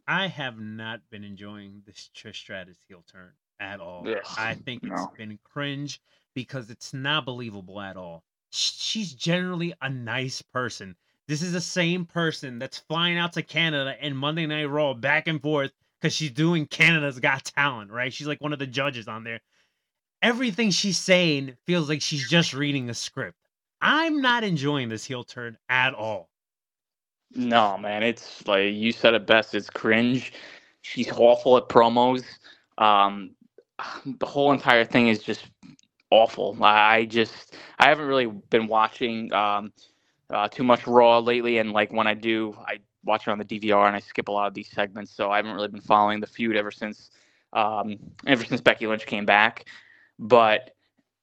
I have not been enjoying this Trish Stratus heel turn at all. Ugh, I think it's been cringe because it's not believable at all. She's generally a nice person. This is the same person that's flying out to Canada and Monday Night Raw back and forth because she's doing Canada's Got Talent, right? She's like one of the judges on there. Everything she's saying feels like she's just reading a script. I'm not enjoying this heel turn at all. No, man, it's like you said it best. It's cringe. She's awful at promos. Um, the whole entire thing is just awful. I just I haven't really been watching um, uh, too much Raw lately, and like when I do, I watch it on the DVR and I skip a lot of these segments. So I haven't really been following the feud ever since um, ever since Becky Lynch came back. But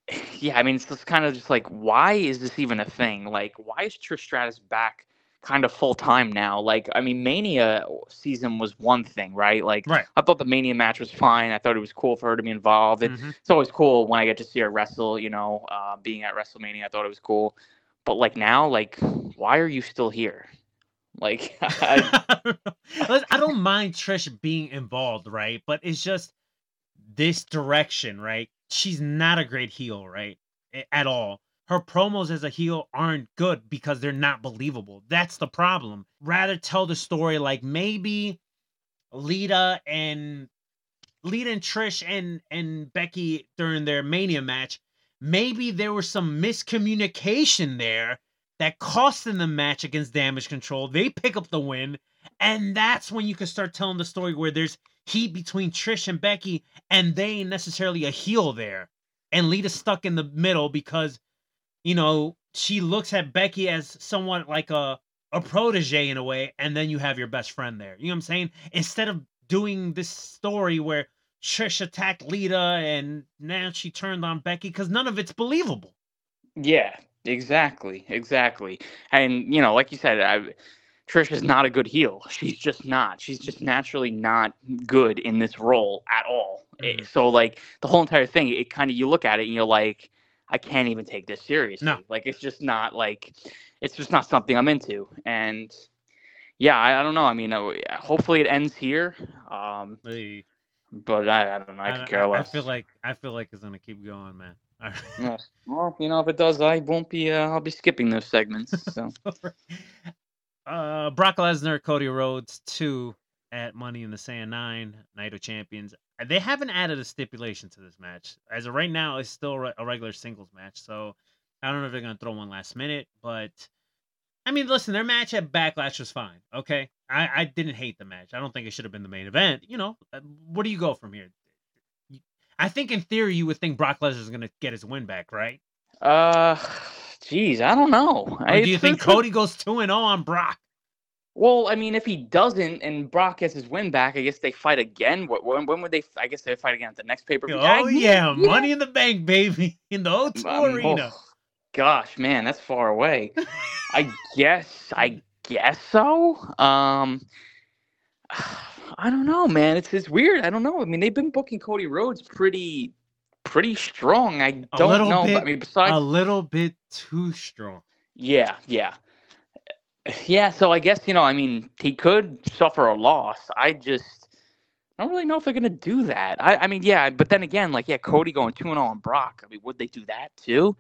yeah, I mean, it's just kind of just like, why is this even a thing? Like, why is Trish Stratus back kind of full time now? Like, I mean, Mania season was one thing, right? Like, Right. I thought the Mania match was fine. I thought it was cool for her to be involved. It, Mhm. It's always cool when I get to see her wrestle, you know, uh, being at WrestleMania. I thought it was cool. But like now, like, why are you still here? Like, I, I don't mind Trish being involved, right? But it's just this direction, right? She's not a great heel, right? At all. Her promos as a heel aren't good because they're not believable. That's the problem. Rather tell the story like maybe Lita and Lita and Trish and and Becky during their Mania match, maybe there was some miscommunication there that cost them the match against Damage Control. They pick up the win, and that's when you can start telling the story where there's heat between Trish and Becky, and they ain't necessarily a heel there. And Lita's stuck in the middle because, you know, she looks at Becky as somewhat like a a protege in a way, and then you have your best friend there. You know what I'm saying? Instead of doing this story where Trish attacked Lita and now she turned on Becky, because none of it's believable. yeah, exactly, exactly. And you know, like you said, I, Trish is not a good heel. She's just not. She's just naturally not good in this role at all. Eh, Mhm. So like the whole entire thing, it kind of you look at it and you're like, I can't even take this seriously. No. Like it's just not like it's just not something I'm into. And yeah, I, I don't know. I mean, uh, hopefully it ends here. Um, Hey, but I, I don't know. I, could care I feel like I feel like it's gonna keep going, man. All right. Yeah. Well, you know, if it does, I won't be. Uh, I'll be skipping those segments. So uh, Brock Lesnar, Cody Rhodes, two at Money in the Sand nine, Night of Champions. Uh, They haven't added a stipulation to this match. As of right now, it's still a regular singles match. So I don't know if they're gonna throw one last minute, but I mean, listen, their match at Backlash was fine. Okay, I, I didn't hate the match. I don't think it should have been the main event. You know, uh, where do you go from here? I think in theory you would think Brock Lesnar is gonna get his win back, right? Uh, geez, I don't know. Or do you think Cody goes two and zero on Brock? Well, I mean, if he doesn't and Brock gets his win back, I guess they fight again. What when, when would they? I guess they fight again at the next pay per view. Oh yeah, Money in the Bank, baby, in the O2 Um, arena. oh, gosh, man, that's far away. I guess, I guess so. Um, I don't know, man. It's it's weird. I don't know. I mean, they've been booking Cody Rhodes pretty, pretty strong. I don't know. bit- I mean, besides, A little bit too strong. yeah, yeah, yeah. So I guess you know, I mean, he could suffer a loss. I just. I don't really know if they're gonna do that. I, I mean, yeah, but then again, like, yeah, Cody going two and zero on Brock. I mean, would they do that too?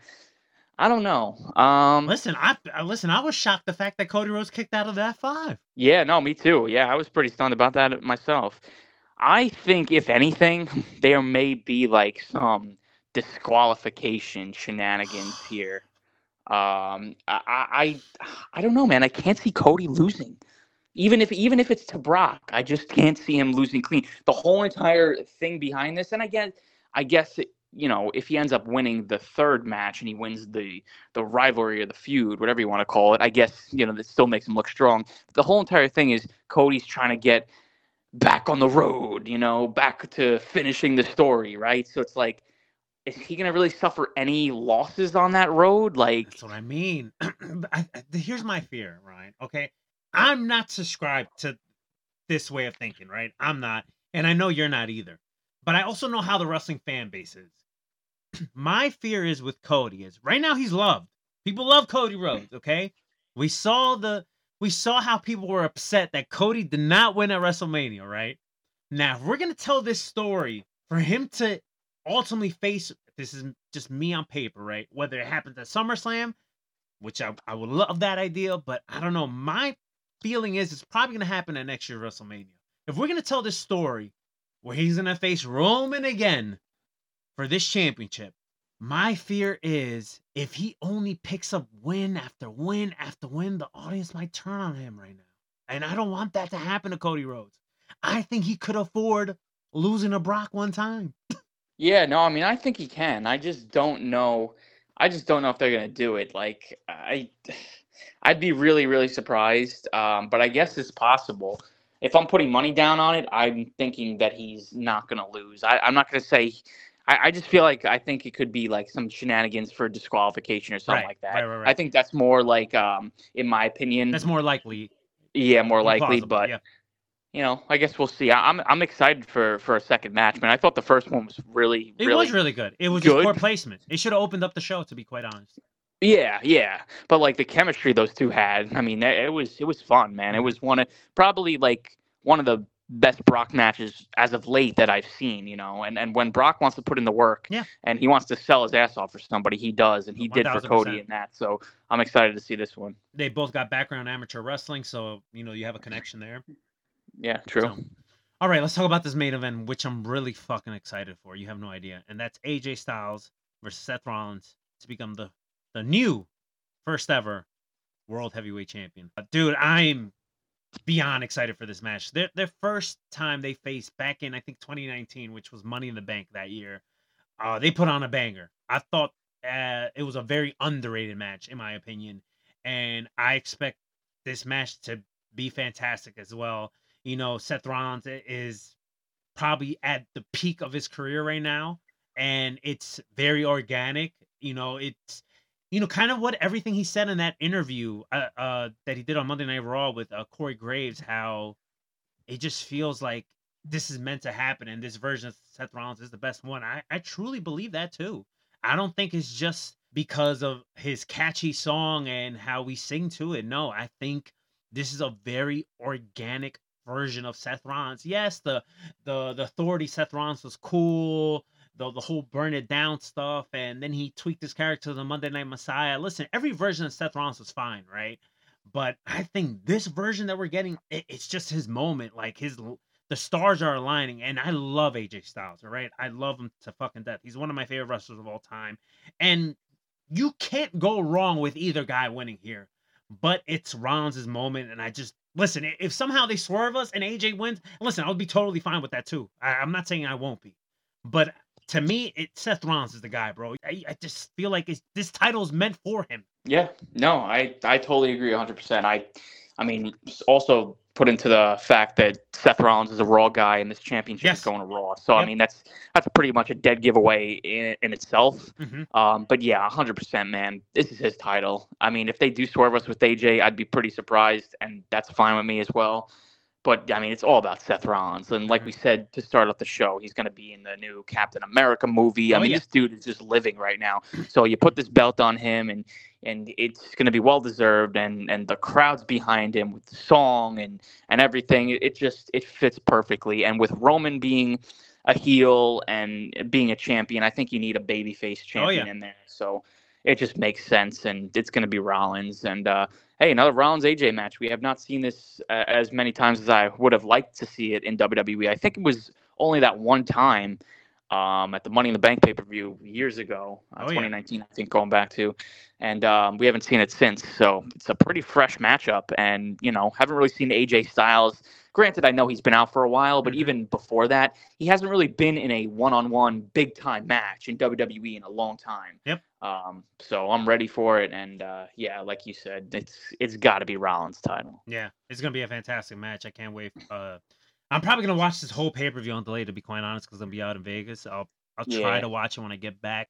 I don't know. Um, Listen, I I- listen. I was shocked the fact that Cody Rhodes kicked out of that five. Yeah, no, me too. Yeah, I was pretty stunned about that myself. I think, if anything, there may be like some disqualification shenanigans here. Um, I, I, I don't know, man. I can't see Cody losing, even if even if it's to Brock. I just can't see him losing clean. The whole entire thing behind this, and I guess, I guess, it, you know, if he ends up winning the third match and he wins the the rivalry or the feud, whatever you want to call it, I guess you know that still makes him look strong. The whole entire thing is Cody's trying to get back on the road, you know, back to finishing the story, right? So it's like, is he gonna really suffer any losses on that road? Like, That's what I mean. Here's my fear, Ryan. Okay, I'm not subscribed to this way of thinking, right? I'm not, and I know you're not either. But I also know how the wrestling fan base is. my fear is with Cody is right now he's loved. People love Cody Rhodes. Okay, we saw the we saw how people were upset that Cody did not win at WrestleMania. Right now, if we're gonna tell this story for him to ultimately face this is just me on paper, right? Whether it happens at SummerSlam, which I, I would love that idea, but I don't know. My feeling is it's probably gonna happen at next year's WrestleMania. If we're gonna tell this story where he's gonna face Roman again for this championship, my fear is if he only picks up win after win after win, the audience might turn on him right now. And I don't want that to happen to Cody Rhodes. I think he could afford losing to Brock one time. yeah, no, I mean, I think he can. I just don't know. I just don't know if they're gonna do it. Like, I, I'd be really, really surprised. Um, but I guess it's possible. If I'm putting money down on it, I'm thinking that he's not gonna lose. I, I'm not gonna say. I, I just feel like I think it could be like some shenanigans for disqualification or something Right, like that. right, right, I think that's more like, um, in my opinion, That's more likely. yeah, more more likely. plausible, But yeah. you know, I guess we'll see. I, I'm I'm excited for for a second match, man. I thought the first one was really, It really was really good. It was just good. poor placement. It should have opened up the show, to be quite honest. Yeah, yeah. But like the chemistry those two had, I mean, it it was it was fun, man. It Mm-hmm. was one of probably like one of the best Brock matches as of late that I've seen, you know. And and when Brock wants to put in the work Yeah. and he wants to sell his ass off for somebody, he does, and he did for Cody in that. So I'm excited to see this one. They both got background amateur wrestling, so you know you have a connection there. Yeah, true. So, all right, let's talk about this main event, which I'm really fucking excited for. You have no idea, and that's AJ Styles versus Seth Rollins to become the the new first ever world heavyweight champion. Uh, Dude, I'm beyond excited for this match. Their their first time they faced back in I think 2019, which was Money in the Bank that year. Uh, they put on a banger. I thought uh, it was a very underrated match in my opinion, and I expect this match to be fantastic as well. You know, Seth Rollins is probably at the peak of his career right now, and it's very organic. You know, it's you know kind of what everything he said in that interview uh, uh that he did on Monday Night Raw with uh, Corey Graves. How it just feels like this is meant to happen, and this version of Seth Rollins is the best one. I I truly believe that too. I don't think it's just because of his catchy song and how we sing to it. No, I think this is a very organic version of Seth Rollins. Yes, the the the authority Seth Rollins was cool. The the whole burn it down stuff, and then he tweaked his character to the Monday Night Messiah. Listen, every version of Seth Rollins was fine, right? But I think this version that we're getting, it, it's just his moment. Like his the stars are aligning, and I love AJ Styles. All right, I love him to fucking death. He's one of my favorite wrestlers of all time, and you can't go wrong with either guy winning here. But it's Rollins' moment, and I just listen. If somehow they swerve us and AJ wins, listen, I'll be totally fine with that too. I, I'm not saying I won't be, but to me, it Seth Rollins is the guy, bro. I, I just feel like it's, this title's meant for him. Yeah, no, I I totally agree 100%. I I mean, also put into the fact that Seth Rollins is a Raw guy and this championship Yes. is going to Raw. So I mean, that's that's pretty much a dead giveaway in, in itself. Mhm. Um, but yeah, 100%, man. This is his title. I mean, if they do swerve us with AJ, I'd be pretty surprised, and that's fine with me as well. But I mean, it's all about Seth Rollins, and like we said to start off the show, he's going to be in the new Captain America movie. I Oh, mean, yeah. this dude is just living right now. So you put this belt on him, and and it's going to be well deserved, and and the crowd's behind him with the song and and everything. It, just it fits perfectly, and with Roman being a heel and being a champion, I think you need a babyface oh, champion yeah. in there. So it just makes sense, and it's going to be Rollins. And uh, hey, another Rollins AJ match. We have not seen this uh, as many times as I would have liked to see it in WWE. I think it was only that one time um, at the Money in the Bank pay per view years ago, uh, Oh, yeah. 2019, I think, going back to, and um, we haven't seen it since. So it's a pretty fresh matchup, and you know, haven't really seen AJ Styles. Granted, I know he's been out for a while, but Mhm. even before that, he hasn't really been in a one-on-one big-time match in WWE in a long time. Yep. Um, so I'm ready for it, and uh, yeah, like you said, it's it's got to be Rollins' title. Yeah, it's gonna be a fantastic match. I can't wait. Uh, I'm probably gonna watch this whole pay per view on delay. To be quite honest, because I'm gonna be out in Vegas. I'll I'll try Yeah. to watch it when I get back.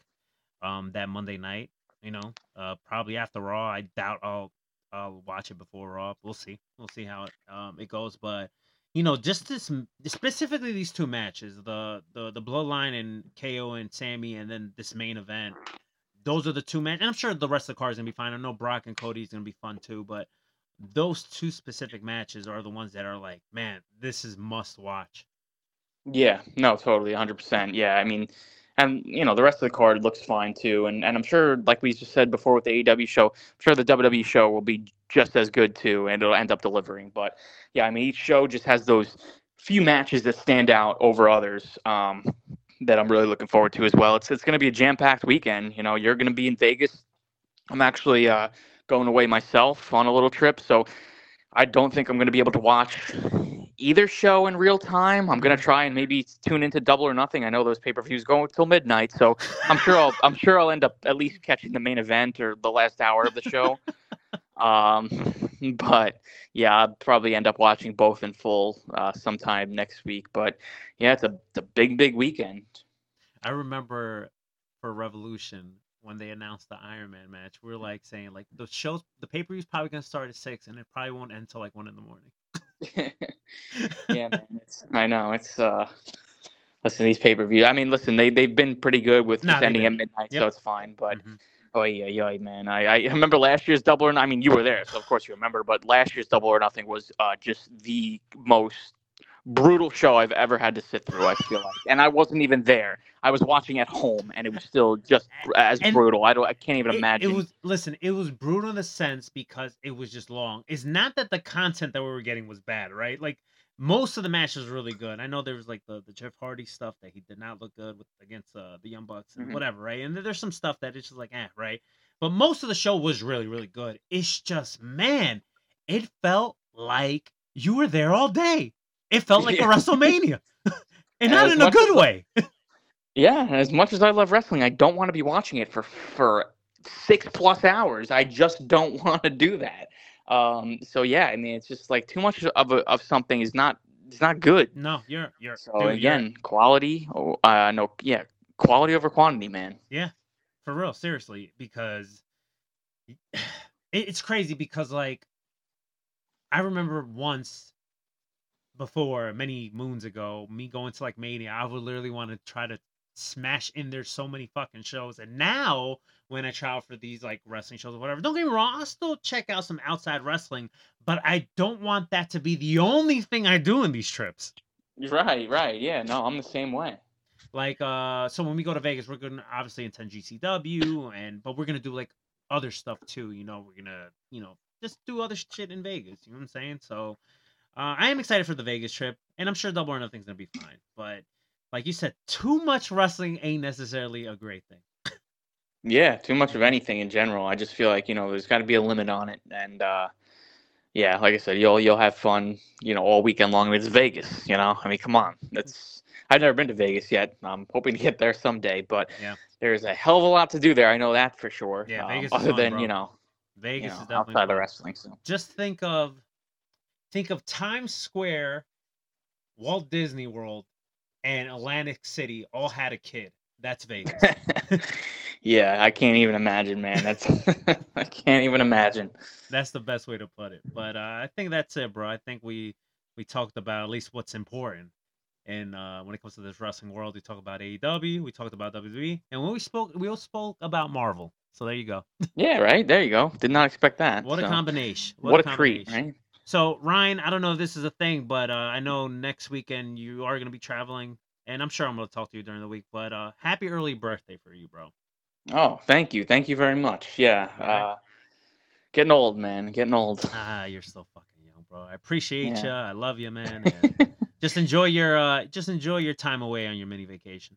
Um, that Monday night. You know, uh, probably after Raw. I doubt I'll I'll watch it before Raw. We'll see. We'll see how it um it goes. But you know, just this specifically these two matches, the the the Bloodline and KO and Sami, and then this main event. Those are the two matches, I'm sure the rest of the card is gonna be fine. I know Brock and Cody's gonna be fun too, but those two specific matches are the ones that are like, man, this is must watch. Yeah, no, totally, 100%. Yeah, I mean, and you know, the rest of the card looks fine too, and and I'm sure, like we just said before with the AEW show, I'm sure the WWE show will be just as good too, and it'll end up delivering. But yeah, I mean, each show just has those few matches that stand out over others. Um, that I'm really looking forward to as well. It's it's going to be a jam-packed weekend. You know, you're going to be in Vegas. I'm actually uh, going away myself on a little trip, so I don't think I'm going to be able to watch either show in real time. I'm going to try and maybe tune into Double or Nothing. I know those pay-per-views go till midnight, so I'm sure I'll I'm sure I'll end up at least catching the main event or the last hour of the show. um, but yeah, I'll probably end up watching both in full uh, sometime next week. But yeah, it's a it's a big big weekend. I remember for Revolution when they announced the Iron Man match, we are like saying like the shows, the pay per view's probably gonna start at six, and it probably won't end until like one in the morning. yeah, man. It's, I know it's uh. Listen, these pay per view. I mean, listen, they they've been pretty good with Nah, ending at midnight, so it's fine. But oh yeah, yeah, man. I, I remember last year's Double or Nothing. I mean, you were there, so of course you remember. But last year's Double or Nothing was uh, just the most brutal show I've ever had to sit through. I feel like, and I wasn't even there. I was watching at home, and it was still just as And brutal. I don't. I can't even It- imagine. It, was listen, it was brutal in the sense because it was just long. It's not that the content that we were getting was bad, right? Like most of the match was really good. I know there was like the, the Jeff Hardy stuff that he did not look good with against uh, the Young Bucks and Mhm. whatever, right? And there's some stuff that it's just like, eh, right? But most of the show was really, really good. It's just, man, it felt like you were there all day. It felt like Yeah. a WrestleMania, and And not in a good as- way. Yeah, as much as I love wrestling, I don't want to be watching it for for six plus hours. I just don't want to do that. Um, so yeah, I mean, it's just like too much of a, of something is not is not good. No, you're you're So dude, you're- again, quality. oh, Uh, no, yeah, quality over quantity, man. Yeah, for real seriously because it, it's crazy because like i remember once before many moons ago me going to like mania i would literally want to try to smash in there so many fucking shows and now when i travel for these like wrestling shows or whatever don't get me wrong i'll still check out some outside wrestling but i don't want that to be the only thing i do in these trips Right, right. Yeah, no, I'm the same way. like uh so when we go to vegas we're gonna obviously attend gcw and but we're gonna do like other stuff too you know we're gonna you know just do other shit in vegas you know what i'm saying so uh, i am excited for the vegas trip and i'm sure double or nothing's gonna be fine but like you said too much wrestling ain't necessarily a great thing Yeah, too much of anything in general. I just feel like you know there's got to be a limit on it, and uh, yeah, like I said, you'll you'll have fun, you know, all weekend long. It's Vegas, you know. I mean, come on, that's I've never been to Vegas yet. I'm hoping to get there someday, but Yeah. there's a hell of a lot to do there. I know that for sure. Yeah, um, Vegas is other fun, than bro. you know, Vegas you know is definitely outside the fun. wrestling. So Just think of think of Times Square, Walt Disney World, and Atlantic City all had a kid. That's Vegas. yeah, I can't even imagine, man. That's I can't even imagine. that's the best way to put it. But uh, I think that's it, bro. I think we we talked about at least what's important. And uh, when it comes to this wrestling world, we talked about AEW, we talked about WWE, and when we spoke, we also spoke about Marvel. So there you go. Yeah, right. There you go. Did not expect that. What a combination! What, a treat, combination. right? So Ryan, I don't know if this is a thing, but uh, I know next weekend you are going to be traveling, and I'm sure I'm going to talk to you during the week. But uh, happy early birthday for you, bro. Oh, thank you, thank you very much. Yeah, Alright. uh, getting old, man. Getting old. Ah, you're so fucking young, bro. I appreciate Yeah. you. I love you, man. And just enjoy your uh, just enjoy your time away on your mini vacation.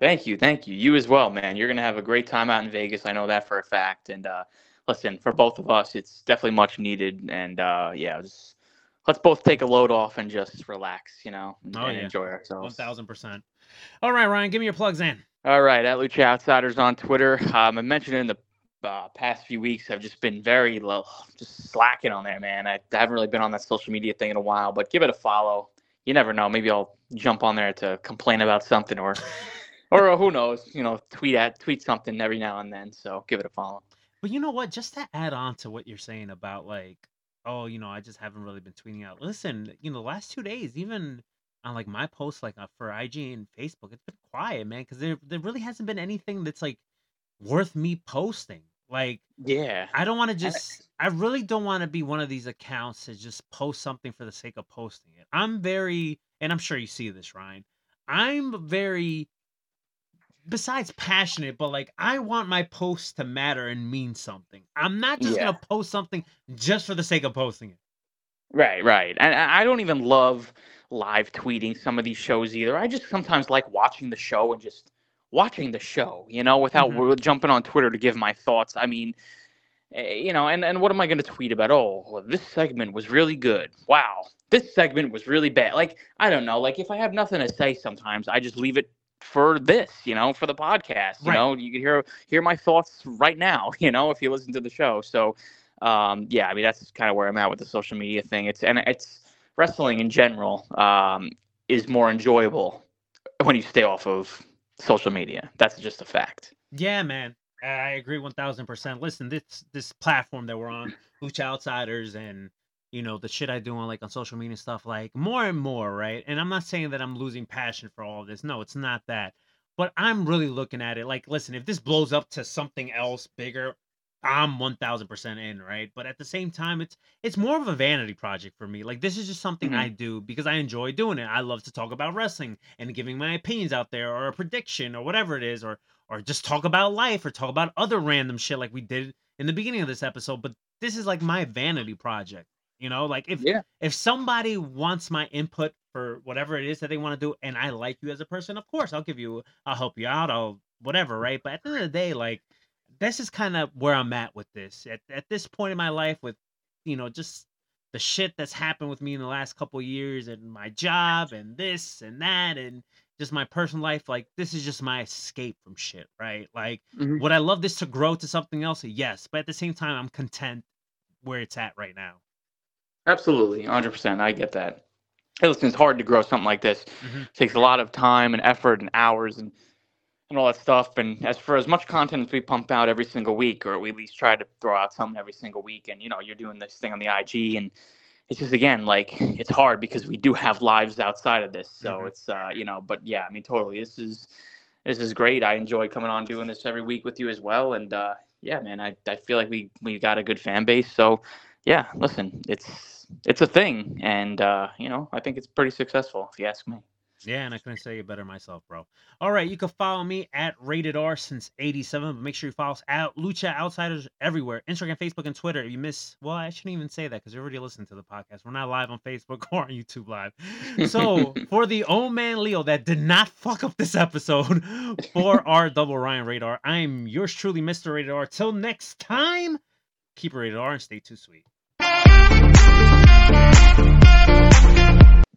Thank you, thank you. You as well, man. You're gonna have a great time out in Vegas. I know that for a fact. And uh, listen, for both of us, it's definitely much needed. And uh, yeah, just let's both take a load off and just relax, you know, and, Oh, and yeah. enjoy ourselves. thousand percent. All right, Ryan, give me your plugs in. All right, at Lucha Outsiders on Twitter. Um, I mentioned in the uh, past few weeks, I've just been very low, just slacking on there, man. I, I haven't really been on that social media thing in a while, but give it a follow. You never know. Maybe I'll jump on there to complain about something, or, or who knows? You know, tweet at tweet something every now and then. So give it a follow. But you know what? Just to add on to what you're saying about like, oh, you know, I just haven't really been tweeting out. Listen, you know, the last two days, even on like my posts, like uh, for IG and Facebook, it's been quiet, man, because there there really hasn't been anything that's like worth me posting. Like, Yeah. I don't want to just. I really don't want to be one of these accounts that just post something for the sake of posting it. I'm very, and I'm sure you see this, Ryan. I'm very, besides passionate, but like I want my posts to matter and mean something. I'm not just Yeah. gonna post something just for the sake of posting it. Right, right. And I I don't even love live tweeting some of these shows either. I just sometimes like watching the show and just watching the show, you know, without Mhm. jumping on Twitter to give my thoughts. I mean, eh, you know, and, and what am I going to tweet about? Oh, well, this segment was really good. Wow. This segment was really bad. Like, I don't know. Like, if I have nothing to say sometimes, I just leave it for this, you know, for the podcast. You Right. know, you can hear hear my thoughts right now, you know, if you listen to the show. So, um, yeah, I mean, that's kind of where I'm at with the social media thing. It's and it's wrestling in general um, is more enjoyable when you stay off of social media. That's just a fact. Yeah, man. I agree one thousand percent. Listen, this this platform that we're on, Lucha Outsiders, and you know the shit I do on like on social media and stuff, like more and more, right? And I'm not saying that I'm losing passion for all of this. No, it's not that. But I'm really looking at it like, listen, if this blows up to something else bigger, I'm one thousand percent in, right? But at the same time, it's it's more of a vanity project for me. Like this is just something Mhm. I do because I enjoy doing it. I love to talk about wrestling and giving my opinions out there, or a prediction, or whatever it is, or or just talk about life, or talk about other random shit like we did in the beginning of this episode. But this is like my vanity project, you know. Like if Yeah. if somebody wants my input for whatever it is that they want to do, and I like you as a person, of course I'll give you, I'll help you out, I'll whatever, right? But at the end of the day, like this is kind of where I'm at with this. At at this point in my life, with you know just the shit that's happened with me in the last couple years, and my job, and this and that, and just my personal life, like this is just my escape from shit, right? Like, Mhm. would I love this to grow to something else? Yes, but at the same time, I'm content where it's at right now. Absolutely, 100%. I get that. Hey, listen, it's hard to grow something like this. Mhm. It takes a lot of time and effort and hours and and all that stuff. And as for as much content as we pump out every single week, or we at least try to throw out something every single week, and you know, you're doing this thing on the IG, and it's just again like it's hard because we do have lives outside of this. So Mhm. it's uh, you know, but yeah, I mean, totally. This is this is great. I enjoy coming on doing this every week with you as well. And uh, yeah, man, I, I feel like we we got a good fan base. So yeah, listen, it's it's a thing, and uh, you know, I think it's pretty successful if you ask me. Yeah, and I couldn't say it better myself, bro. All right, you can follow me at Rated R since '87, but make sure you follow us out Lucha Outsiders everywhere, Instagram, Facebook, and Twitter. If you miss, well, I shouldn't even say that because you're already listening to the podcast. We're not live on Facebook or on YouTube Live. So for the old man Leo that did not fuck up this episode for our double Ryan Radar, I'm yours truly, Mr. Radar. Till next time, keep it rated R and stay too sweet.